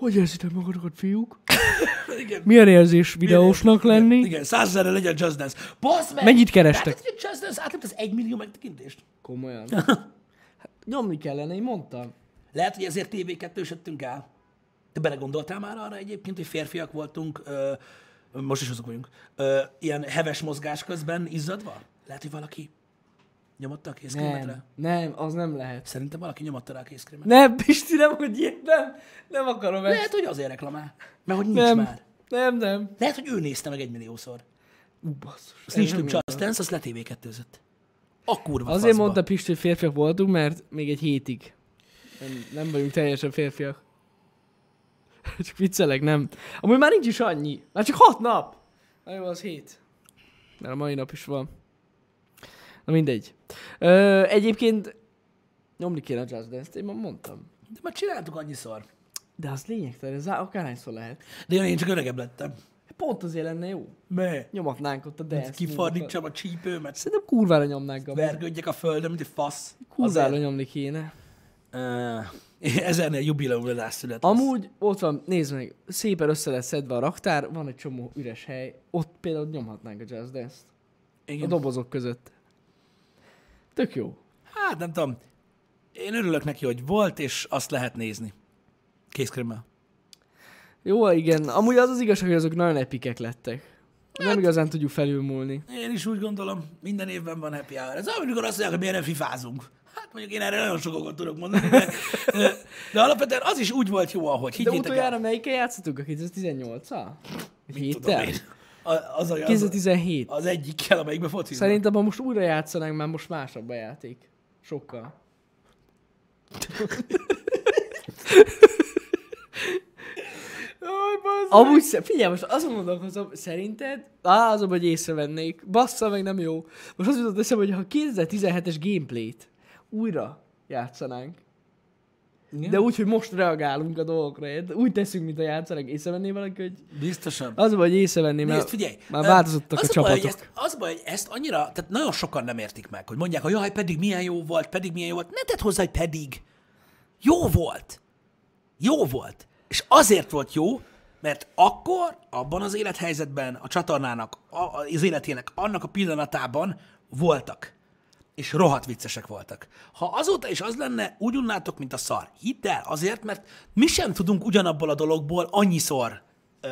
Hogy érzitek magatokat, fiúk? Igen. Milyen érzés videósnak Igen, lenni? Igen, százezerre legyen Just Dance. Basz meg! Mennyit kerestek? Hogy a Just Dance átlépte az egy millió megtekintést? Komolyan. Hát, nyomni kellene, én mondtam. Lehet, hogy ezért TV2-södtünk el. Te belegondoltál már arra egyébként, hogy férfiak voltunk, ö, most is azok vagyunk, ö, ilyen heves mozgás közben izzadva? Lehet, hogy valaki nyomotta a kézkrémetre? Nem, nem, az nem lehet. Szerintem valaki nyomotta rá a kézkrémet. Nem, Pisti, nem, hogy ilyen, nem, nem akarom ezt. Lehet, hogy azért reklamál. Mert hogy nincs nem, már. nem, nem. Lehet, hogy ő nézte meg egy milliószor. Ú, basszus. Azt nincs több igaz. Dance, azt letévékettőzött. A kurva Azért faszba. mondta Pisti, hogy férfiak voltunk, mert még egy hétig. Nem, nem vagyunk teljesen férfiak. Csak viccelek, nem. Amúgy már nincs is annyi. Már csak hat nap. Na jó, az hét. Mert a mai nap is van. Na mindegy. Ö, egyébként nyomni kéne a Just Dance-t, én már mondtam. De már csináltuk annyiszor. De az lényegtelen, ez akárhányszor lehet. De én csak öregebb lettem. Pont azért lenne jó. Mi? Nyomatnánk ott a dance. Kifordítsam a csípőmet, Szerintem kurvára nyomnánk a vergődjek a földön, mint egy fasz. Kurvára nyomni kéne. Uh, Ezernél jubileumadás szület. lesz. Amúgy ott van, nézd meg, szépen össze lett szedve a raktár, van egy csomó üres hely, ott például nyomhatnánk a Jazz Dance-t. A Igen. dobozok között. Tök jó. Hát nem tudom. Én örülök neki, hogy volt, és azt lehet nézni. Készkrémmel. Jó, igen. Amúgy az az igazság, hogy azok nagyon epikek lettek. Nem igazán tudjuk felülmúlni. Én is úgy gondolom, minden évben van happy hour. Ez olyan, amikor azt mondják, hogy miért nem fifázunk. Hát mondjuk én erre nagyon sokat tudok mondani, de, de alapvetően az is úgy volt jó, ahogy. De utoljára el. melyikkel játszottuk? A 2018-al? Tudom Héttel? én. A- Az, az, 2017. az egyikkel, amelyikben fociznak. Szerintem, ha most újra játszanánk, már most másabb a játék. Sokkal. Amúgy, sze- figyelj, most azon gondolkozom, szerinted, á, az, hogy észrevennék, bassza meg nem jó. Most az jutott eszembe, hogy ha 2017-es gameplayt újra játszanánk, Igen? de úgy, hogy most reagálunk a dolgokra, úgy teszünk, mint a játszanánk, észrevenné valaki, hogy Biztosan. az, hogy észrevenné, mert figyelj, már változottak a az baj, hogy csapatok. ezt, az baj, hogy ezt annyira, tehát nagyon sokan nem értik meg, hogy mondják, hogy jaj, pedig milyen jó volt, pedig milyen jó volt. Ne tedd hozzá, hogy pedig. Jó volt. Jó volt. És azért volt jó, mert akkor, abban az élethelyzetben, a csatornának, a, a- az életének, annak a pillanatában voltak. És rohadt viccesek voltak. Ha azóta is az lenne, úgy unnátok, mint a szar. Hidd el, azért, mert mi sem tudunk ugyanabból a dologból annyiszor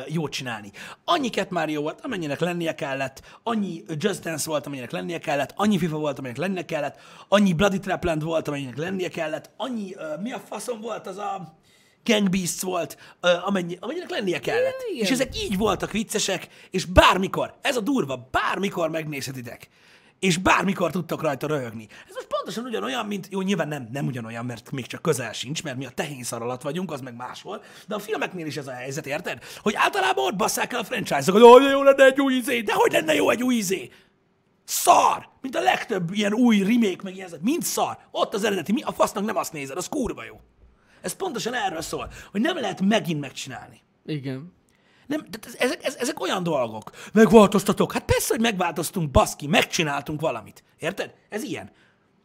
jót csinálni. Annyi Cat Mario volt, amennyinek lennie kellett, annyi Just Dance volt, amennyinek lennie kellett, annyi FIFA volt, amennyinek lennie kellett, annyi Bloody Trapland volt, amennyinek lennie kellett, annyi, ö, mi a faszom volt az a Gang Beasts volt, ö, amennyi, amennyinek lennie kellett. igen. És ezek így voltak viccesek, és bármikor, ez a durva, bármikor megnézhetitek. És bármikor tudtak rajta röhögni. Ez most pontosan ugyanolyan, mint, jó, nyilván nem, nem ugyanolyan, mert még csak közel sincs, mert mi a tehénszar alatt vagyunk, az meg máshol, de a filmeknél is ez a helyzet, érted? Hogy általában ott basszák el a franchise-okat, hogy "Ó, jó lenne egy új izé, de hogy lenne jó egy új izé? Szar! Mint a legtöbb ilyen új remake, meg ilyen, mind szar. Ott az eredeti, mi a fasznak nem azt nézed, az kurva jó. Ez pontosan erről szól, hogy nem lehet megint megcsinálni. Igen. Nem, ez- ezek, ez- ezek olyan dolgok. Megváltoztatok. Hát persze, hogy megváltoztunk, baszki, megcsináltunk valamit. Érted? Ez ilyen.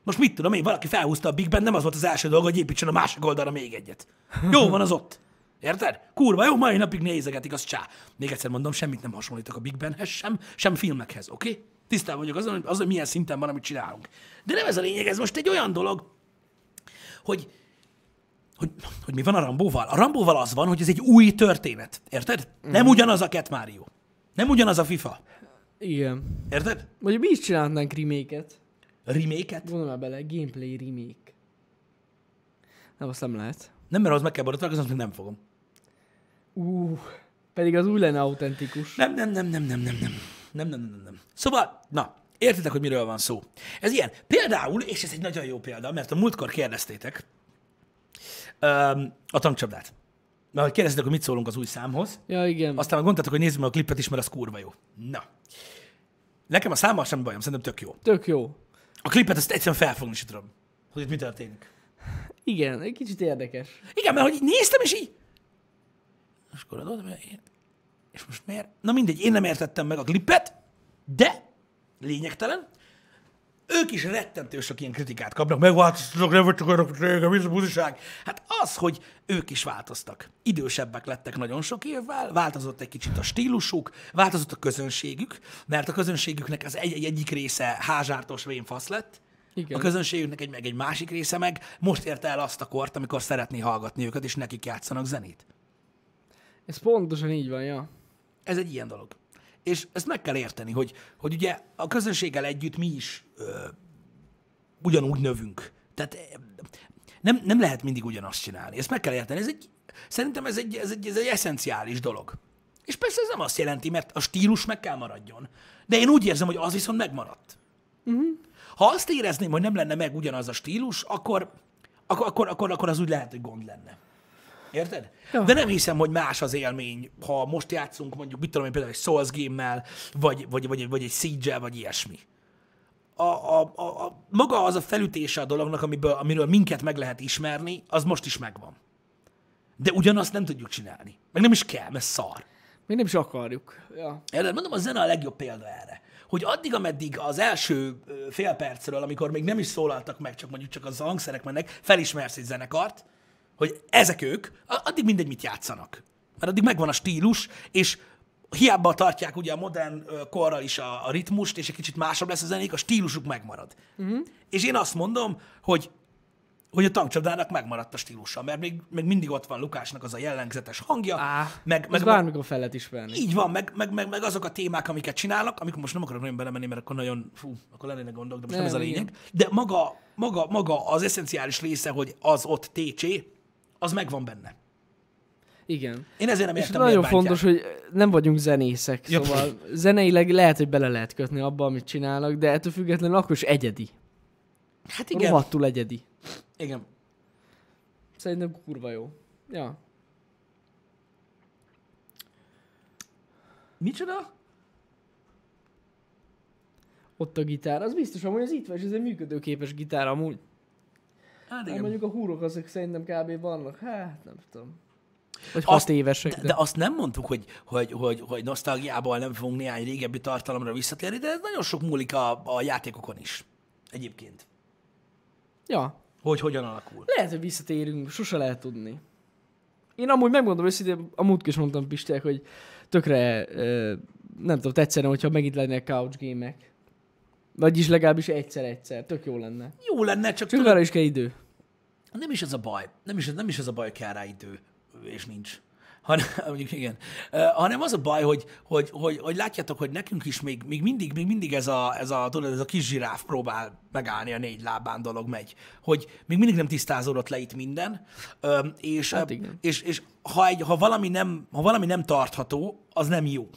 Most mit tudom én, valaki felhúzta a Big Ben, nem az volt az első dolga, hogy építsen a másik oldalra még egyet. Jó van az ott. Érted? Kurva, jó, mai napig nézegetik, az csá. Még egyszer mondom, semmit nem hasonlítok a Big Benhez sem, sem filmekhez, oké? Okay? Tisztában vagyok azon, hogy az, hogy milyen szinten van, amit csinálunk. De nem ez a lényeg, ez most egy olyan dolog, hogy hogy, hogy mi van a Rambóval? A Rambóval az van, hogy ez egy új történet. Érted? Nem ugyanaz a Cat Mario. Nem ugyanaz a FIFA. Igen. Érted? Vagy mi is csinálnánk remake-et. Remake-et? Gondolj már bele, gameplay remake. Nem, azt nem lehet. Nem, mert az meg kell borotni, azt még nem fogom. Uh, pedig az új lenne autentikus. Nem, nem, nem, nem, nem, nem, nem. Nem, nem, nem, nem. Szóval, na, értitek, hogy miről van szó. Ez ilyen. Például, és ez egy nagyon jó példa, mert a múltkor kérdeztétek a tankcsapdát. Mert hogy kérdeztétek, hogy mit szólunk az új számhoz. Ja, igen. Aztán mondtátok, hogy nézzük meg a klipet is, mert az kurva jó. Na. Nekem a számmal sem bajom, szerintem tök jó. Tök jó. A klipet azt egyszerűen felfogni sem tudom, hogy itt mi történik. Igen, egy kicsit érdekes. Igen, mert hogy néztem, és így... És akkor én... És most miért? Na mindegy, én nem értettem meg a klipet, de lényegtelen. Ők is rettentő sok ilyen kritikát kapnak, megváltoztatok, nem vagytok olyanok, mi a buziság? Hát az, hogy ők is változtak. Idősebbek lettek nagyon sok évvel, változott egy kicsit a stílusuk, változott a közönségük, mert a közönségüknek az egy, egy egyik része házsártos vénfasz lett, Igen. a közönségüknek egy, meg egy másik része meg most érte el azt a kort, amikor szeretné hallgatni őket, és nekik játszanak zenét. Ez pontosan így van, ja. Ez egy ilyen dolog. És ezt meg kell érteni, hogy, hogy ugye a közönséggel együtt mi is ö, ugyanúgy növünk. Tehát ö, nem, nem lehet mindig ugyanazt csinálni. Ezt meg kell érteni. Ez egy, szerintem ez egy, ez, egy, ez egy eszenciális dolog. És persze ez nem azt jelenti, mert a stílus meg kell maradjon. De én úgy érzem, hogy az viszont megmaradt. Uh-huh. Ha azt érezném, hogy nem lenne meg ugyanaz a stílus, akkor, akkor, akkor, akkor, akkor az úgy lehet, hogy gond lenne. Érted? Ja. De nem hiszem, hogy más az élmény, ha most játszunk mondjuk, mit tudom én, például egy Souls game-mel, vagy, vagy, vagy, vagy egy siege vagy ilyesmi. A, a, a, a, maga az a felütése a dolognak, amiből, amiről minket meg lehet ismerni, az most is megvan. De ugyanazt nem tudjuk csinálni. Meg nem is kell, mert szar. Még nem is akarjuk. Ja. Érted? Mondom, a zene a legjobb példa erre. Hogy addig, ameddig az első fél percről, amikor még nem is szólaltak meg, csak mondjuk csak az hangszerek mennek, felismersz egy zenekart, hogy ezek ők, addig mindegy, mit játszanak. Mert addig megvan a stílus, és hiába tartják ugye a modern ö, korral is a, a ritmust, és egy kicsit másabb lesz a zenék, a stílusuk megmarad. Uh-huh. És én azt mondom, hogy hogy a tankcsapdának megmaradt a stílusa, mert még, még mindig ott van Lukásnak az a jellegzetes hangja, Á, meg, meg, bármikor fel lehet ismerni. így van, meg, meg, meg, meg, azok a témák, amiket csinálnak, amikor most nem akarok nagyon belemenni, mert akkor nagyon, fú, akkor lennének gondok, de most nem, Nem, ez a igen. lényeg. De maga, maga, maga az eszenciális része, hogy az ott TC, az megvan benne. Igen. Én ezért nem És értem, nagyon miért bántják. fontos, hogy nem vagyunk zenészek, Ja. szóval zeneileg lehet, hogy bele lehet kötni abba, amit csinálnak, de ettől függetlenül akkor is egyedi. Hát Igen. igen, Rohadtul egyedi. igen. Szerintem kurva jó. Ja. Micsoda? Ott a gitár, az biztos amúgy az itt van, és ez egy működőképes gitár amúgy. Hát Hát igen. mondjuk a húrok azok szerintem kb. vannak, hát nem tudom. Vagy Azt- évesek, De, de, de azt nem mondtuk, hogy, hogy, hogy, hogy nosztalgiából nem fogunk néhány régebbi tartalomra visszatérni, de ez nagyon sok múlik a, a játékokon is. Egyébként. Ja, Hogy hogyan alakul. lehet, hogy visszatérünk, sose lehet tudni. Én amúgy megmondom őszintén, a múltkor is mondtam Pistek, hogy tökre, nem tudom, tetszene, hogyha megint lennének couch gémek. Vagyis legalábbis egyszer-egyszer, tök jó lenne. Jó lenne, csak Csak arra is kell idő. nem is ez a baj. Nem is, nem is ez a baj, kell rá idő, és nincs. hanem, mondjuk igen, uh, hanem az a baj, hogy, hogy, hogy, hogy látjátok, hogy nekünk is még, még, mindig, még mindig ez a, ez, a, tudod, ez a kis zsiráf próbál megállni a négy lábán dolog megy. Hogy még mindig nem tisztázódott le itt minden, és, hát igen. és, és ha, egy, ha, valami nem, ha valami nem tartható, az nem jó.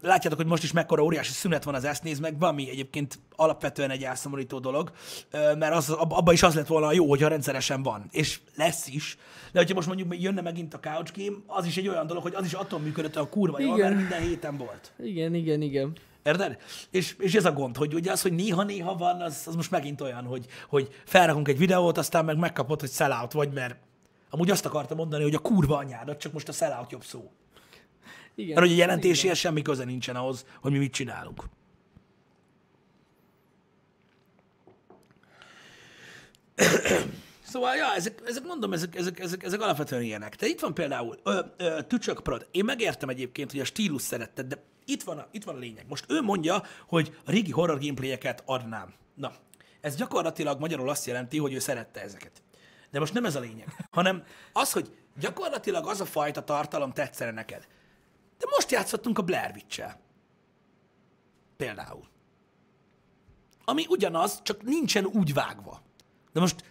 Látjátok, hogy most is mekkora óriási szünet van az ezt néz meg, ami egyébként alapvetően egy elszomorító dolog, mert az, ab- abban is az lett volna jó, hogyha rendszeresen van, és lesz is. De hogyha most mondjuk jönne megint a couch game, az is egy olyan dolog, hogy az is attól működött, a kurva jól, mert minden héten volt. Igen, igen, igen. Érted? És, és ez a gond, hogy ugye az, hogy néha-néha van, az, az most megint olyan, hogy, hogy felrakunk egy videót, aztán meg megkapod, hogy sellout vagy, mert amúgy azt akartam mondani, hogy a kurva anyádat, csak most a sellout jobb szó. Igen. Mert hogy a jelentéséhez semmi köze nincsen ahhoz, hogy mi mit csinálunk. Szóval, ja, ezek, ezek mondom, ezek, ezek, ezek, ezek alapvetően ilyenek. De itt van például ö, ö, Tücsök Prod. Én megértem egyébként, hogy a stílus szeretted, de itt van, a, itt van a lényeg. Most ő mondja, hogy a régi horror gameplayeket adnám. Na, ez gyakorlatilag magyarul azt jelenti, hogy ő szerette ezeket. De most nem ez a lényeg, hanem az, hogy gyakorlatilag az a fajta tartalom tetszene neked. De most játszottunk a Blair witch Például. Ami ugyanaz, csak nincsen úgy vágva. De most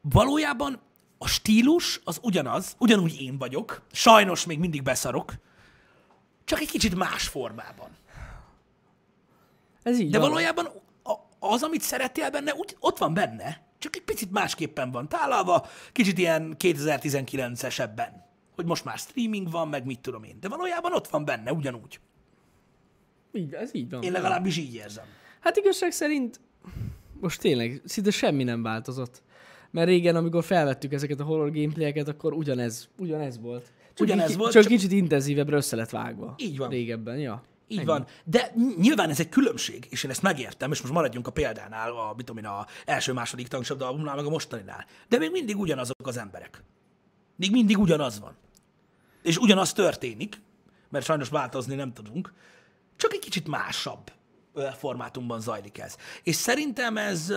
valójában a stílus az ugyanaz, ugyanúgy én vagyok, sajnos még mindig beszarok, csak egy kicsit más formában. Ez így De van. valójában az, amit szerettél benne, úgy, ott van benne, csak egy picit másképpen van tálalva, kicsit ilyen 2019-esebben. Hogy most már streaming van, meg mit tudom én. De valójában ott van benne, ugyanúgy. Így, ez így van. Én legalábbis így érzem. Hát igazság szerint most tényleg szinte semmi nem változott. Mert régen, amikor felvettük ezeket a horror gameplayeket, akkor ugyanez, ugyanez volt. Csak Ugyanez így, volt, Csak, csak- kicsit intenzívebbre össze lett vágva. Így van. Régebben, ja. Így Ennyi. van. De nyilván ez egy különbség, és én ezt megértem, és most maradjunk a példánál, a, mit tudom én, a első-második tankcsapda albumnál, meg a mostaninál. De még mindig ugyanazok az emberek. Még mindig ugyanaz van. És ugyanaz történik, mert sajnos változni nem tudunk, csak egy kicsit másabb formátumban zajlik ez. És szerintem ez,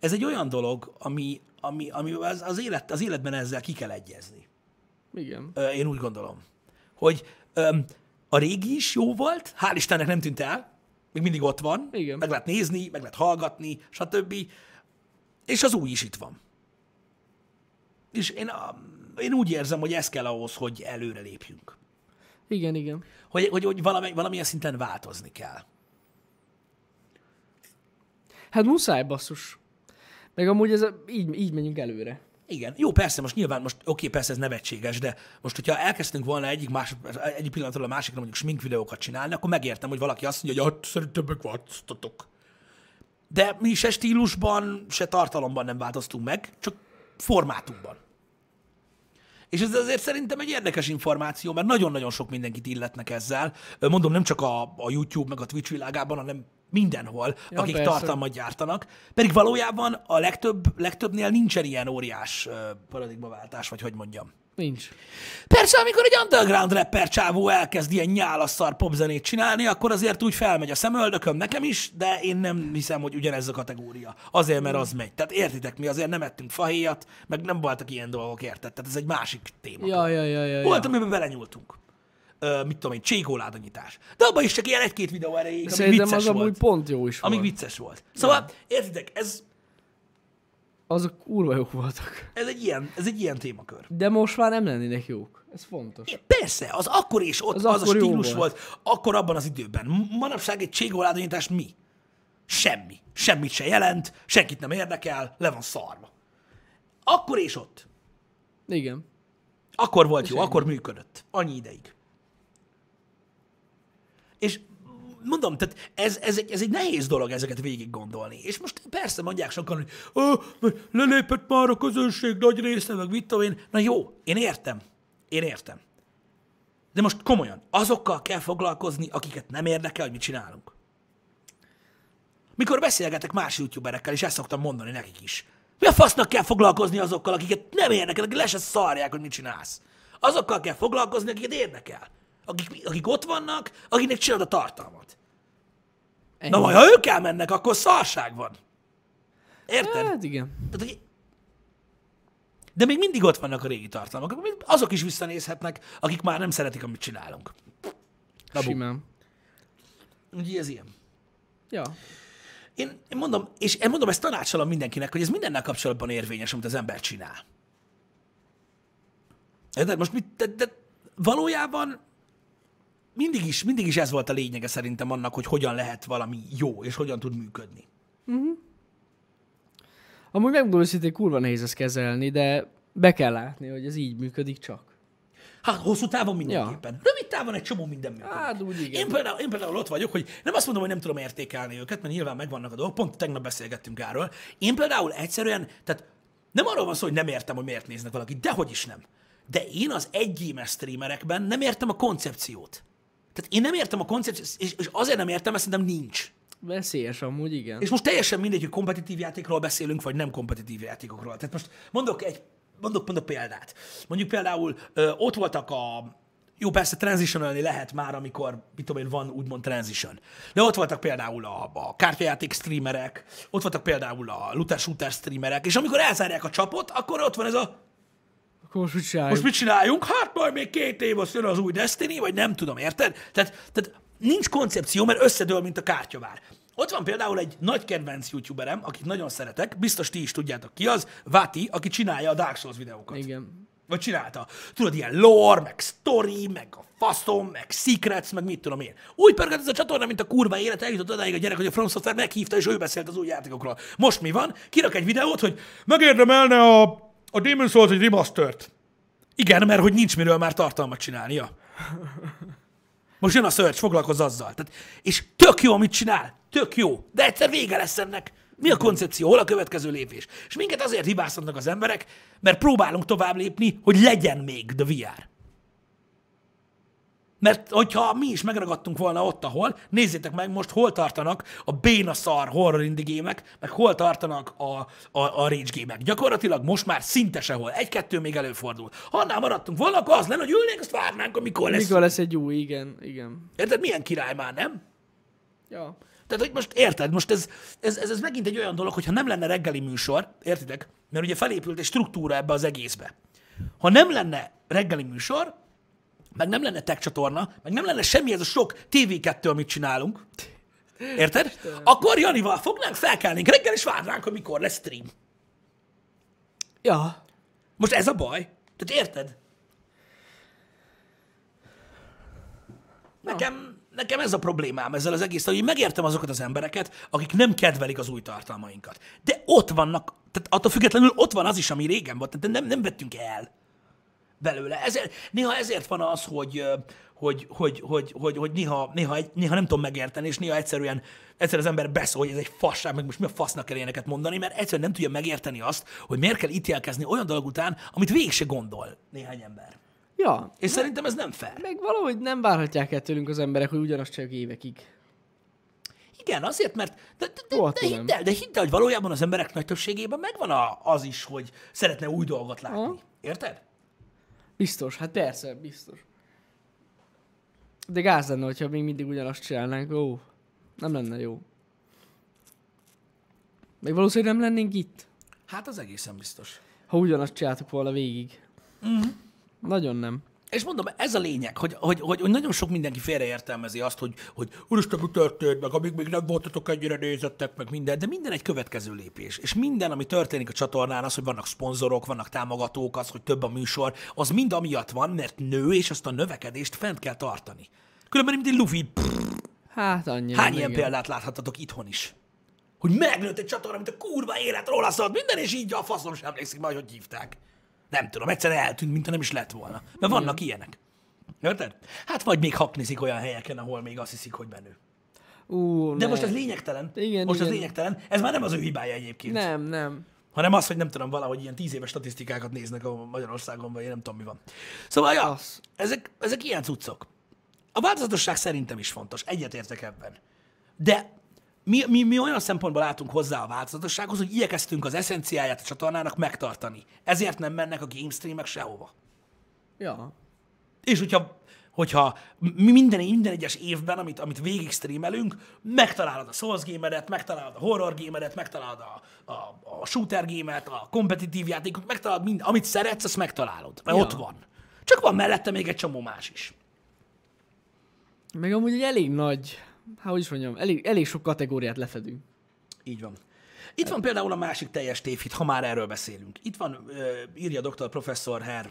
ez egy olyan dolog, ami, ami, ami az, az, élet, az életben ezzel ki kell egyezni. Igen. Én úgy gondolom, hogy a régi is jó volt, hál' Istennek nem tűnt el, még mindig ott van, Igen. meg lehet nézni, meg lehet hallgatni, stb. És az új is itt van. És én, a- én úgy érzem, hogy ez kell ahhoz, hogy előre lépjünk. Igen, igen. Hogy, hogy, hogy valami, valamilyen szinten változni kell. Hát muszáj, basszus. Meg amúgy ez a, így, így menjünk előre. Igen, jó, persze, most nyilván, most oké, persze ez nevetséges, de most, hogyha elkezdtünk volna egyik, más, egyik pillanatról a másikra mondjuk smink videókat csinálni, akkor megértem, hogy valaki azt mondja, hogy hát, szerintem megváltoztatok. De mi se stílusban, se tartalomban nem változtunk meg, csak formátumban. És ez azért szerintem egy érdekes információ, mert nagyon-nagyon sok mindenkit illetnek ezzel. Mondom, nem csak a, a YouTube meg a Twitch világában, hanem mindenhol, Ja, akik persze. tartalmat gyártanak, pedig valójában a legtöbb, legtöbbnél nincsen ilyen óriás paradigmaváltás, vagy hogy mondjam. Nincs. Persze, amikor egy underground rapper csávó elkezd ilyen nyálasszar popzenét csinálni, akkor azért úgy felmegy a szemöldököm nekem is, de én nem hiszem, hogy ugyanez a kategória. Azért, mert az megy. Tehát értitek, mi azért nem ettünk fahéjat, meg nem voltak ilyen dolgok, érted? Tehát ez egy másik téma. Ja, ja, ja, ja. Volt, ja. amiben belenyúltunk. Ö, mit tudom én, csékoládanyítás. De abban is csak ilyen egy-két videó erejéig, ami Szerintem vicces az amúgy volt. pont jó is Amíg volt. vicces volt. Szóval, értitek, ez, Azok kurva jók voltak. ez, egy ilyen, ez egy ilyen témakör. De most már nem lennének jók. Ez fontos. Igen, Persze, az akkor is ott, az, Az a akkor jó stílus volt. volt. akkor abban az időben. Manapság egy cségoládonyítás mi? Semmi. Semmit se jelent, senkit nem érdekel, le van szarva. Akkor és ott. Igen. Akkor volt jó, ennyi. akkor működött. Annyi ideig. És mondom, tehát ez, ez, egy, ez egy nehéz dolog ezeket végig gondolni. És most persze mondják sokan, hogy lelépett már a közönség nagy része, meg mit tudom én. Na jó, én értem. Én értem. De most komolyan, azokkal kell foglalkozni, akiket nem érdekel, hogy mit csinálunk. Mikor beszélgetek más youtuberekkel, és ezt szoktam mondani nekik is. Mi a fasznak kell foglalkozni azokkal, akiket nem érdekel, akik le se szarják, hogy mit csinálsz. Azokkal kell foglalkozni, akiket érdekel. Akik, akik ott vannak, akiknek csinálod a tartalmat. Ennyi. Na majd, ha ők elmennek, akkor szarság van. Érted? Hát igen. Tehát, hogy... De még mindig ott vannak a régi tartalmak. Azok is visszanézhetnek, akik már nem szeretik, amit csinálunk. Na, bu. Simán. Ugye ez ilyen. Ja. Én, én mondom, és én mondom, ezt tanácsolom mindenkinek, hogy ez mindennel kapcsolatban érvényes, amit az ember csinál. De most mit, de, de valójában mindig is, mindig is ez volt a lényege szerintem annak, hogy hogyan lehet valami jó, és hogyan tud működni. Amúgy megmondom őszintén, kurva nehéz ezt kezelni, de be kell látni, hogy ez így működik csak. Hát hosszú távon mindenképpen. Ja. Rövid távon egy csomó minden működik. Hát úgy igen. Én például, én például ott vagyok, hogy nem azt mondom, hogy nem tudom értékelni őket, mert nyilván megvannak a dolgok, pont tegnap beszélgettünk erről. Én például egyszerűen, tehát nem arról van szó, hogy nem értem, hogy miért néznek valakit, dehogy is nem. De én az egyémes streamerekben nem értem a koncepciót. Tehát én nem értem a koncepciót, és, és azért nem értem, mert szerintem nincs. Veszélyes amúgy, igen. És most teljesen mindegy, hogy kompetitív játékról beszélünk, vagy nem kompetitív játékokról. Tehát most mondok egy mondok, mondok példát. Mondjuk például ö, ott voltak a jó, persze transitionalni lehet már, amikor, mit tudom én, van úgymond transition. De ott voltak például a, a kártyajáték streamerek, ott voltak például a looter shooter streamerek, és amikor elzárják a csapot, akkor ott van ez a Akkor most mit csináljuk? most mit csináljunk? Hát majd még két év, azt jön az új Destiny, vagy nem tudom, érted? Tehát, tehát nincs koncepció, mert összedől, mint a kártyavár. Ott van például egy nagy kedvenc youtuberem, akit nagyon szeretek, biztos ti is tudjátok ki az, Vati, aki csinálja a Dark Souls videókat. Igen. Vagy csinálta. Tudod, ilyen lore, meg story, meg a faszom, meg secrets, meg mit tudom én. Úgy pörgött ez a csatorna, mint a kurva élet, eljutott odáig a gyerek, hogy a From Software meghívta, és ő beszélt az új játékokról. Most mi van? Kirak egy videót, hogy megérdemelne a, a Demon's Souls egy remastert. Igen, mert hogy nincs miről már tartalmat csinálnia. Most jön a search, foglalkozz azzal. Tehát, és tök jó, amit csinál. Tök jó. De egyszer vége lesz ennek. Mi a koncepció? Hol a következő lépés? És minket azért hibáztatnak az emberek, mert próbálunk tovább lépni, hogy legyen még The VR. Mert hogyha mi is megragadtunk volna ott, ahol, nézzétek meg most, hol tartanak a béna szar horror indie gémek, meg hol tartanak a, a, a rage gémek. Gyakorlatilag most már szinte sehol. Egy-kettő még előfordul. Ha annál maradtunk volna, akkor az lenne, hogy ülnénk, azt várnánk, amikor lesz. Mikor lesz egy új, igen, igen. Érted? Milyen király már, nem? Ja. Tehát, hogy most érted, most ez, ez, ez, ez megint egy olyan dolog, hogyha nem lenne reggeli műsor, értitek? Mert ugye felépült egy struktúra ebbe az egészbe. Ha nem lenne reggeli műsor, meg nem lenne tech csatorna, meg nem lenne semmi ez a sok TV2, amit csinálunk, érted? Akkor Janival fognánk, felkelnénk reggel, és várnánk, hogy mikor lesz stream. Ja. Most ez a baj. Tehát érted? Nekem, nekem ez a problémám ezzel az egész, hogy megértem azokat az embereket, akik nem kedvelik az új tartalmainkat. De ott vannak, tehát attól függetlenül ott van az is, ami régen volt, tehát nem, nem vettünk el belőle. Ezért, néha ezért van az, hogy, hogy, hogy, hogy, hogy, hogy néha, néha, néha nem tudom megérteni, és néha egyszerűen egyszer az ember beszól, hogy ez egy fasság, meg most mi a fasznak kell ilyeneket mondani, mert egyszerűen nem tudja megérteni azt, hogy miért kell ítélkezni olyan dolog után, amit végig se gondol néhány ember. Ja. És szerintem ez nem fair. Meg valahogy nem várhatják el tőlünk az emberek, hogy ugyanazt csak évekig. Igen, azért, mert de, de, de, Rohadtul de, hidd el, de hidd el, hogy valójában az emberek nagy többségében megvan a, az is, hogy szeretne új dolgot látni. Aha. Érted? Biztos, hát persze, biztos. De gáz lenne, hogyha még mindig ugyanazt csinálnánk. Ó, nem lenne jó. Még valószínűleg nem lennénk itt, Hát az egészen biztos. ha ugyanazt csináltuk volna végig. Mm. Nagyon nem. És mondom, ez a lényeg, hogy, hogy, hogy, hogy nagyon sok mindenki félreértelmezi azt, hogy, hogy úristen, mi történt, meg amíg még nem voltatok ennyire nézettek, meg minden, de minden egy következő lépés. És minden, ami történik a csatornán, az, hogy vannak szponzorok, vannak támogatók, az, hogy több a műsor, az mind amiatt van, mert nő, és azt a növekedést fent kell tartani. Különben, mint egy lufi, Hát annyi. hány ilyen igen. példát láthattatok itthon is? Hogy megnőtt egy csatorna, mint a kurva élet róla szólt minden, és így a faszom sem emlékszik majd, hogy hívták. Nem tudom, egyszerűen eltűnt, mintha nem is lett volna. Mert vannak ilyenek. Érted? Hát vagy még haknizik olyan helyeken, ahol még azt hiszik, hogy menő. Ú, De ne. most ez lényegtelen. Igen, most ez igen. lényegtelen. Ez már nem az ő hibája egyébként. Nem, nem. Hanem az, hogy nem tudom, valahogy ilyen tíz éves statisztikákat néznek a Magyarországon, vagy én nem tudom, mi van. Szóval, ja, Az. ezek, ezek ilyen cuccok. A változatosság szerintem is fontos. Egyetértek ebben. De mi, mi, mi olyan szempontból látunk hozzá a változatossághoz, hogy igyekeztünk az eszenciáját a csatornának megtartani. Ezért nem mennek a game streamek sehova. Ja. És hogyha, hogyha mi minden, minden egyes évben, amit, amit végig streamelünk, megtalálod a Souls gamedet, megtalálod a horror gamedet, megtalálod a, a, a shooter gamet, a kompetitív játékot, megtalálod mind, amit szeretsz, azt megtalálod, mert Ja. ott van. Csak van mellette még egy csomó más is. Meg amúgy egy elég nagy, hát hogy is mondjam, elég, elég sok kategóriát lefedünk. Így van. Itt van például a másik teljes tévhit, ha már erről beszélünk. Itt van, írja dr. professzor Herr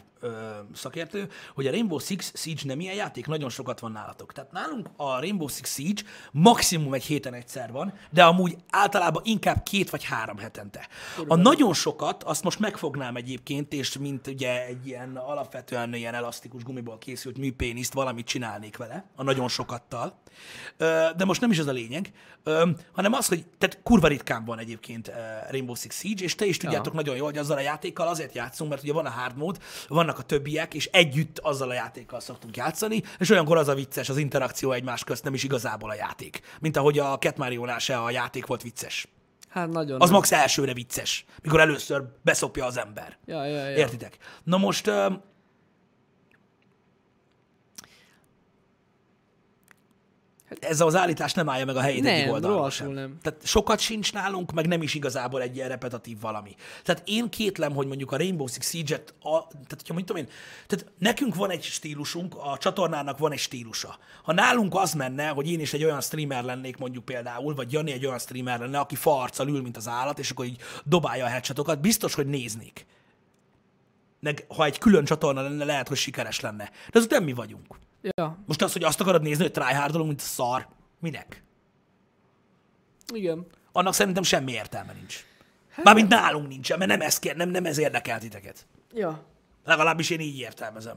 szakértő, hogy a Rainbow Six Siege nem ilyen játék, nagyon sokat van nálatok. Tehát nálunk a Rainbow Six Siege maximum egy héten egyszer van, de amúgy általában inkább két vagy három hetente. A nagyon sokat, azt most megfognám egyébként, és mint ugye egy ilyen alapvetően ilyen elasztikus gumiból készült műpéniszt valamit csinálnék vele, a nagyon sokattal. De most nem is ez a lényeg, hanem az, hogy tehát kurva ritkán van egyébként Rainbow Six Siege, és te is tudjátok Ja. nagyon jól, hogy azzal a játékkal azért játszunk, mert ugye van a hard mode, vannak a többiek, és együtt azzal a játékkal szoktunk játszani, és olyankor az a vicces, az interakció egymás közt nem is igazából a játék. Mint ahogy a Cat Mario-nál se a játék volt vicces. Hát nagyon. Az nem. max elsőre vicces, mikor először beszopja az ember. Ja, ja, ja. Értitek? Na most... ez az állítás nem állja meg a helyét Nem, egyik rohadtul sem. nem. Tehát sokat sincs nálunk, meg nem is igazából egy ilyen repetitív valami. Tehát én kétlem, hogy mondjuk a Rainbow Six Siege-et, a, tehát hogyha mondjuk én, tehát nekünk van egy stílusunk, a csatornának van egy stílusa. Ha nálunk az menne, hogy én is egy olyan streamer lennék mondjuk például, vagy Jani egy olyan streamer lenne, aki farccal ül, mint az állat, és akkor így dobálja a headshotokat, biztos, hogy néznék. Meg ha egy külön csatorna lenne, lehet, hogy sikeres lenne. De azok nem mi vagyunk. Ja, Most az, hogy azt akarod nézni, hogy tryhardolunk, mint szar, minek? igen. Annak szerintem semmi értelme nincs. Mármint nálunk nincsen, mert nem ez, kér, nem, nem ez érdekel titeket. Ja. Legalábbis én így értelmezem.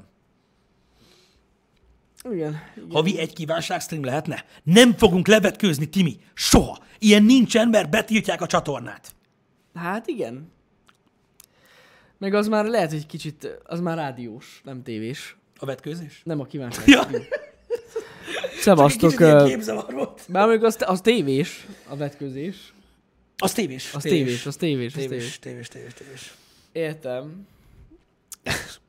Igen. igen. Havi egy kívánság stream lehetne? Nem fogunk levetkőzni, Timi. Soha. Ilyen nincsen, mert betiltják a csatornát. Hát igen. Meg az már lehet, hogy kicsit, az már rádiós, nem tévés. A vetkőzés? Nem a kívánság. Ja. Szevasztok. Bár mondjuk az, az tévés, a vetközés. Az tévés. Az tévés, az tévés, az tévés. Tévés, tévés, tévés. Értem.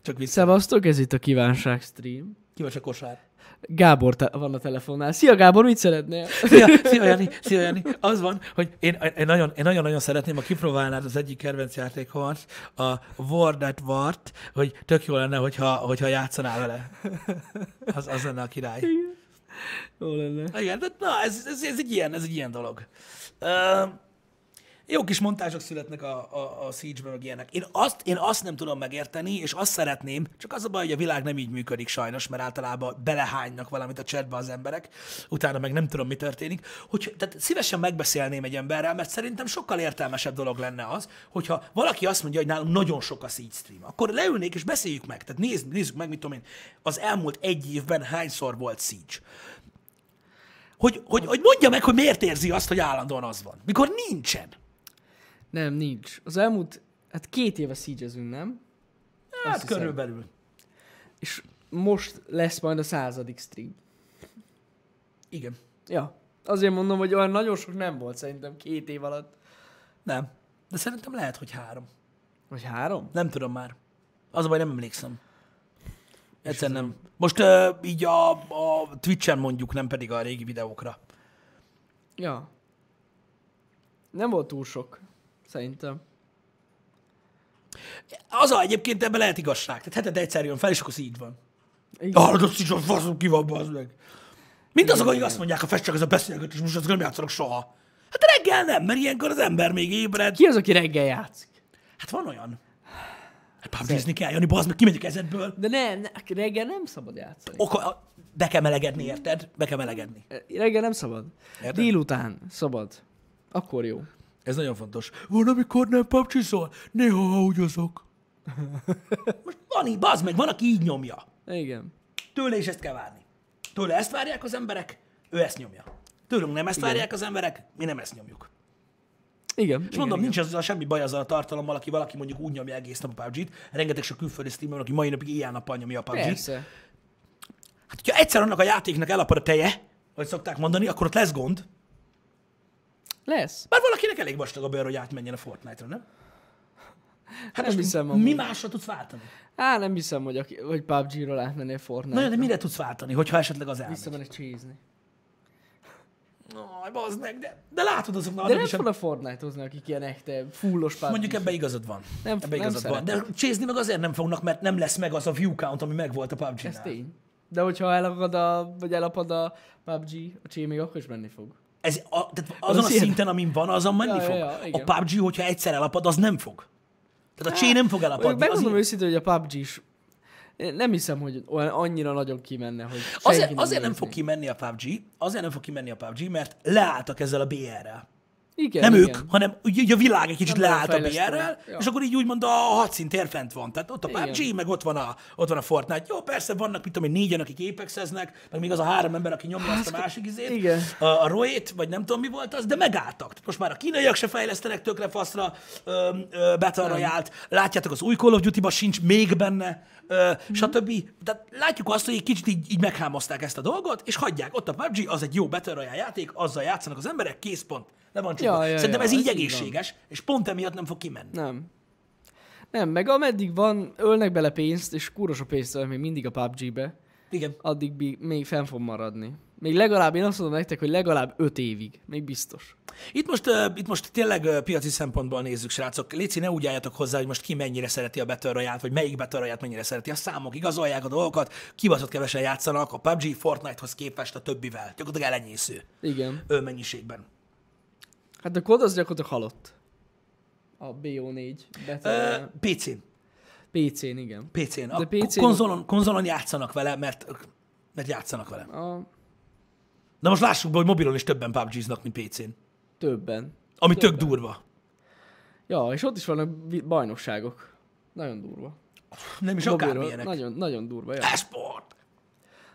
Csak vicc. Szevasztok, ez itt a kívánság stream. Ki vagy a kosár? Gábor te- van a telefonnál. Szia Gábor, mit szeretnél? Szia, szia, Jani, szia, Jani. Az van, hogy én, én, nagyon, én nagyon-nagyon szeretném, ha kipróbálnád az egyik kedvenc játékomat, a War at Wart, hogy tök jó lenne, hogyha, hogyha játszanál vele. Az, az lenne a király. Jó lenne. Igen, de na, ez, ez, ez, egy ilyen, ez egy ilyen dolog. Uh, jó kis montázsok születnek a, a, a Siege-ben, meg ilyenek. Én azt, én azt nem tudom megérteni, és azt szeretném, csak az a baj, hogy a világ nem így működik sajnos, mert általában belehánynak valamit a chatbe az emberek, utána meg nem tudom, mi történik. Hogy, tehát szívesen megbeszélném egy emberrel, mert szerintem sokkal értelmesebb dolog lenne az, hogyha valaki azt mondja, hogy nálunk nagyon sok a Siege stream, akkor leülnék és beszéljük meg. Tehát nézd, nézzük meg, mit tudom én, az elmúlt egy évben hányszor volt Siege hogy, hogy, hogy mondja meg, hogy miért érzi azt, hogy állandóan az van. Mikor nincsen. Nem, nincs. Az elmúlt, hát két éve siege nem? Hát hiszem. körülbelül. És most lesz majd a századik stream. Igen. Ja. Azért mondom, hogy olyan nagyon sok nem volt szerintem két év alatt. Nem. De szerintem lehet, hogy három. Vagy három? Nem tudom már. Az a baj, nem emlékszem. Egyszer nem. Most uh, így a, a Twitch-en mondjuk, nem pedig a régi videókra. Ja. Nem volt túl sok, szerintem. Az a egyébként ebben lehet igazság. Tehát hetente egyszer jön fel, és akkor az így van. Igen. Ah, az is a faszom ki van, bazd meg. Mint azok, akik azt mondják, a fest csak ez a beszélgetés, most azt nem játszanak soha. Hát reggel nem, mert ilyenkor az ember még ébred. Ki az, aki reggel játszik? Hát van olyan. Hát pubgizni kell, Jani, bazd meg, kimegy a kezedből. De ne, ne, reggel nem szabad játszani. Oka, be kell melegedni, érted? Be kell melegedni. Reggel nem szabad. Érted? Délután szabad. Akkor jó. Ez nagyon fontos. Van, amikor nem pubgizol, néha haúgyozok. Most van így, bazd meg, van, aki így nyomja. Igen. Tőle is ezt kell várni. Tőle ezt várják az emberek, ő ezt nyomja. Tőlünk nem ezt Igen. várják az emberek, mi nem ezt nyomjuk. Igen. És igen, mondom, igen. nincs azzal semmi baj azzal a tartalommal, aki valaki mondjuk úgy nyomja egész nap a PUBG-t. Rengeteg sok külföldi streamer, aki mai napig éjjel-nappal nyomja a PUBG-t. Persze. Hát, hogyha egyszer annak a játéknak elapad a teje, vagy szokták mondani, akkor ott lesz gond. Lesz. Bár valakinek elég vastag a bőr, hogy átmenjen a Fortnite-ra, nem? Hát nem hiszem mi amúgy. másra tudsz váltani? Á, nem hiszem, hogy, aki, hogy PUBG-ról átmennél Fortnite. Na, de mire tudsz váltani, hogyha esetleg az elmegy? Visszamenek csézni. Aj, bazd meg, de, de látod azoknak, De nem is, a- fog a Fortnite-hozni, akik ilyen echte fullos PUBG. mondjuk ebbe igazad van. Nem- ebbe nem igazad van. De csézni meg azért nem fognak, mert nem lesz meg az a view count, ami megvolt a pubg Ez tény. De hogyha elakad a, vagy elapad a PUBG, a csé még akkor is menni fog. Ez a, tehát azon Az a szinten, amin van, azon menni Ja, ja, fog. ja, a igen. PUBG, hogyha egyszer elapad, az nem fog. Tehát a csé nem fog elapadni. Az Megmondom ilyen- őszintén, hogy a PUBG is nem hiszem, hogy olyan annyira nagyon kimenne, hogy Azért, azért nem nézni. fog kimenni a PUBG, azért nem fog kimenni a PUBG, mert leálltak ezzel a BR-rel. Igen, Nem igen. ők, hanem ugye, a világ egy kicsit Nem leállt a. BR-rel, Ja. és akkor így úgymond a hadszíntér fent van. Tehát ott a Igen. PUBG, meg ott van a, ott van a Fortnite. Jó, persze vannak, mit tudom én, négyen, akik apexeznek, meg még az a három ember, aki nyomja azt a másik izét, Hát, igen. a, a Roét, vagy nem tudom mi volt az, de megálltak. Most már a kínaiak se fejlesztenek tökre faszra Battle Royale-t. Látjátok, az új Call of Duty-ban sincs még benne, ö, Mhm. stb. Tehát látjuk azt, hogy egy kicsit így, így meghámozták ezt a dolgot, és hagyják. Ott a PUBG, az egy jó Battle Royale játék, azzal játszanak az emberek, kész pont. Le van. Ja, ja, Szerintem ja, ez így egészséges, és pont emiatt nem fog kimenni. Nem. Nem, meg ameddig van, ölnek bele pénzt, és kúros a pénzt még mindig a PUBG-be, Igen. addig még fenn fog maradni. Még legalább, én azt mondom nektek, hogy legalább 5 évig. Még biztos. Itt most, uh, itt most tényleg uh, piaci szempontból nézzük, srácok. Léci, ne úgy álljatok hozzá, hogy most ki mennyire szereti a Battle Royale-t, vagy melyik Battle Royale-t mennyire szereti. A számok igazolják a dolgokat, kibaszott kevesen játszanak a PUBG Fortnite-hoz képest a többivel. Gyakorlatilag elenyésző Igen. ő mennyiségben. Hát a kod az gyakorlatilag halott. A BO4 Battle Uh, Royale. PC-n. PC-n, igen. PC-n. A De PC-n- konzolon, konzolon játszanak vele, mert, mert játszanak vele. A De most lássuk be, hogy mobilon is többen PUBG-znak, mint PC-n. többen. Ami tök durva. Ja, és ott is vannak bajnokságok. Nagyon durva. Nem is Mobilról. akármilyenek. Nagyon, nagyon durva, ja. Esport!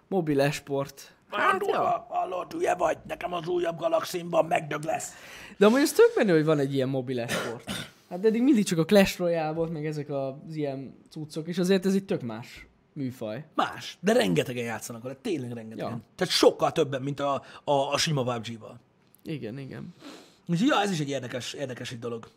Mobil esport. Nagyon Hát, ja. durva. Hallod, hülye vagy, nekem az újabb galaximban megdög lesz. De amúgy ez tök menő, hogy van egy ilyen mobil esport. Hát eddig mindig csak a Clash Royale volt, meg ezek az ilyen cuccok, és azért ez egy tök más műfaj. Más, de rengetegen játszanak vele, tényleg rengetegen. Ja. Tehát sokkal többen, mint a, a, a sima PUBG-val. Igen, igen. Úgyhogy ja, ez is egy érdekes, érdekes egy dolog.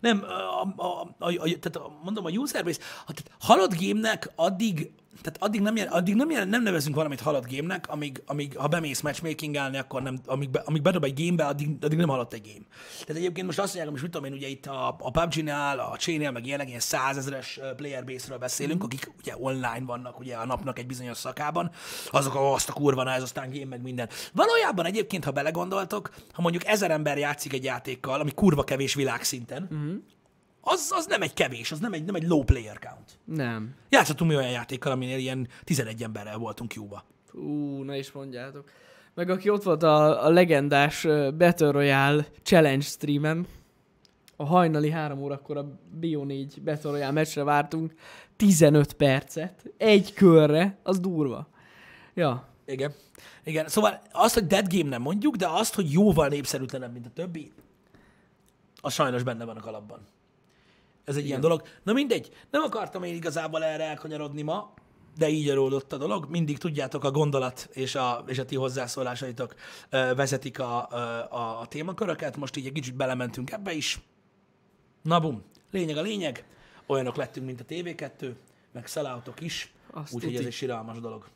Nem, a, a, a, a, tehát mondom, a user base, tehát halott gémnek addig, tehát addig nem, jel, addig nem, jel, nem nevezünk valamit halott gémnek, amíg, amíg ha bemész matchmakingelni, akkor nem, amíg, be, amíg bedob egy gémbe, addig, addig nem halott egy game. Tehát egyébként most azt mondják, hogy mit tudom én, ugye itt a, a PUBG-nál, a Chain-nél, meg ilyenek, ilyen százezeres player base-ről beszélünk, mm. akik ugye online vannak ugye a napnak egy bizonyos szakában, azok a azt a kurva, na ez aztán game, meg minden. Valójában egyébként, ha belegondoltok, ha mondjuk ezer ember játszik egy játékkal, ami kurva kevés világszinten, mm. Az, az nem egy kevés, az nem egy, nem egy low player count. Nem. Játszottunk mi olyan játékkal, aminél ilyen 11 emberrel voltunk Cuba. Ú, ne is mondjátok. Meg aki ott volt a, a legendás Battle Royale Challenge streamen, a hajnali három órakor a Bio4 Battle Royale meccsre vártunk 15 percet, egy körre, az durva. Ja, Igen. Igen, szóval azt, hogy dead game nem mondjuk, de azt, hogy jóval népszerűtlenebb, mint a többi, az sajnos benne van a kalapban. Ez egy Igen. ilyen dolog. Na mindegy, nem akartam én igazából erre elkanyarodni ma, de így adódott a dolog. Mindig tudjátok, a gondolat és a, és a ti hozzászólásaitok ö, vezetik a, ö, a, a témaköröket. Most így egy kicsit belementünk ebbe is. Na bum, lényeg a lényeg. Olyanok lettünk, mint a TV2, meg selloutok is. Úgyhogy ez egy siralmas dolog.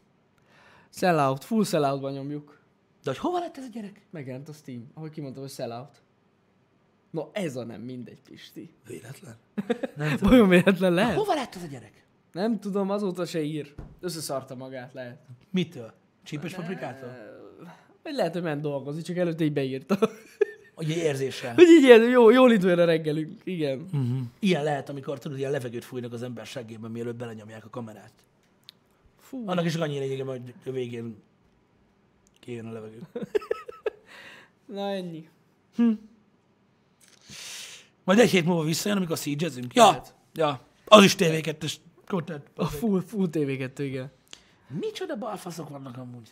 Sellout, full selloutban nyomjuk. De hogy hova lett ez a gyerek? Megjelent a Steam, ahogy kimondtam, hogy sellout. No, ez a nem mindegy, Pisti. Véletlen. Nem tudom. Vajon véletlen lehet? Hova lett ez a gyerek? Nem tudom, azóta se ír. Összeszarta magát, lehet. Mitől? Csípős paprikától? Vagy lehet, hogy ment dolgozni, csak előtte így beírta. Ugye érzéssel. hogy így ilyen, jó, jól időre reggelünk. Igen. Uh-huh. Ilyen lehet, amikor tudod, ilyen levegőt fújnak az ember seggében, mielőtt belenyomják a kamerát. Fú. Annak is annyi lényege, hogy a végén kijön a levegő. Na ennyi. Majd egy hét múlva visszajön, amikor siege Ja, Lehet. ja. Az is TV2-es content. A full, full TV2, igen. Micsoda balfaszok vannak amúgy.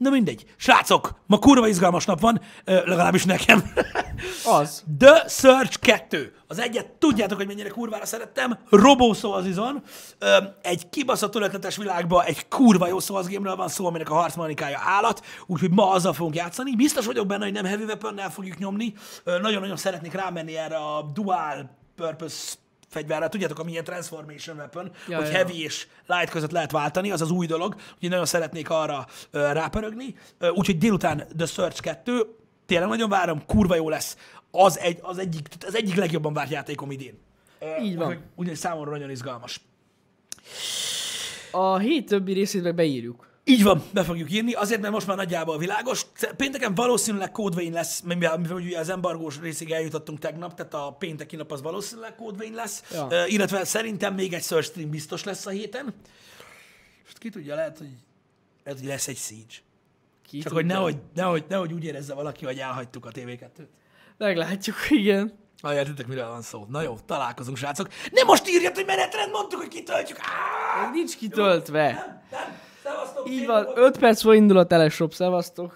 Na mindegy. Srácok, ma kurva izgalmas nap van, legalábbis nekem. Az. The Search 2. Az egyet tudjátok, hogy mennyire kurvára szerettem. Robó Szolzizon. Egy kibaszott ötletes világban egy kurva jó szolzgémről van szó, aminek a harcmanikája állat, úgyhogy ma azzal fogunk játszani. Biztos vagyok benne, hogy nem heavy weapon fogjuk nyomni. Nagyon-nagyon szeretnék rámenni erre a dual purpose fegyverre. Tudjátok, amilyen transformation weapon, Ja, hogy ja. heavy és light között lehet váltani, az az új dolog, úgyhogy nagyon szeretnék arra ö, rápörögni. Ö, úgyhogy délután The Search 2, tényleg nagyon várom, kurva jó lesz. Az, egy, az, egyik, az egyik legjobban várt játékom idén. Így van. Úgyhogy számomra nagyon izgalmas. A hét többi részét meg beírjuk. Így van, be fogjuk írni, azért, mert most már nagyjából világos. Pénteken valószínűleg kódvein lesz, mivel, mivel ugye az embargós részig eljutottunk tegnap, tehát a pénteki nap az valószínűleg kódvein lesz, Ja. Ö, illetve szerintem még egy search stream biztos lesz a héten. És ki tudja, lehet, hogy, lehet, hogy lesz egy siege. Ki Csak tudja. hogy nehogy, nehogy, nehogy úgy érezze valaki, hogy elhagytuk a TV2-t. Meglátjuk, igen. Ha értitek, miről van szó. Na jó, találkozunk, srácok. Nem most írjat, hogy menetrend, mondtuk, hogy kitöltjük. Á! Nincs kitöltve. Nem, nem. Szevasztok, Így van, napot. 5 perc múlva indul a teleshop, szevasztok.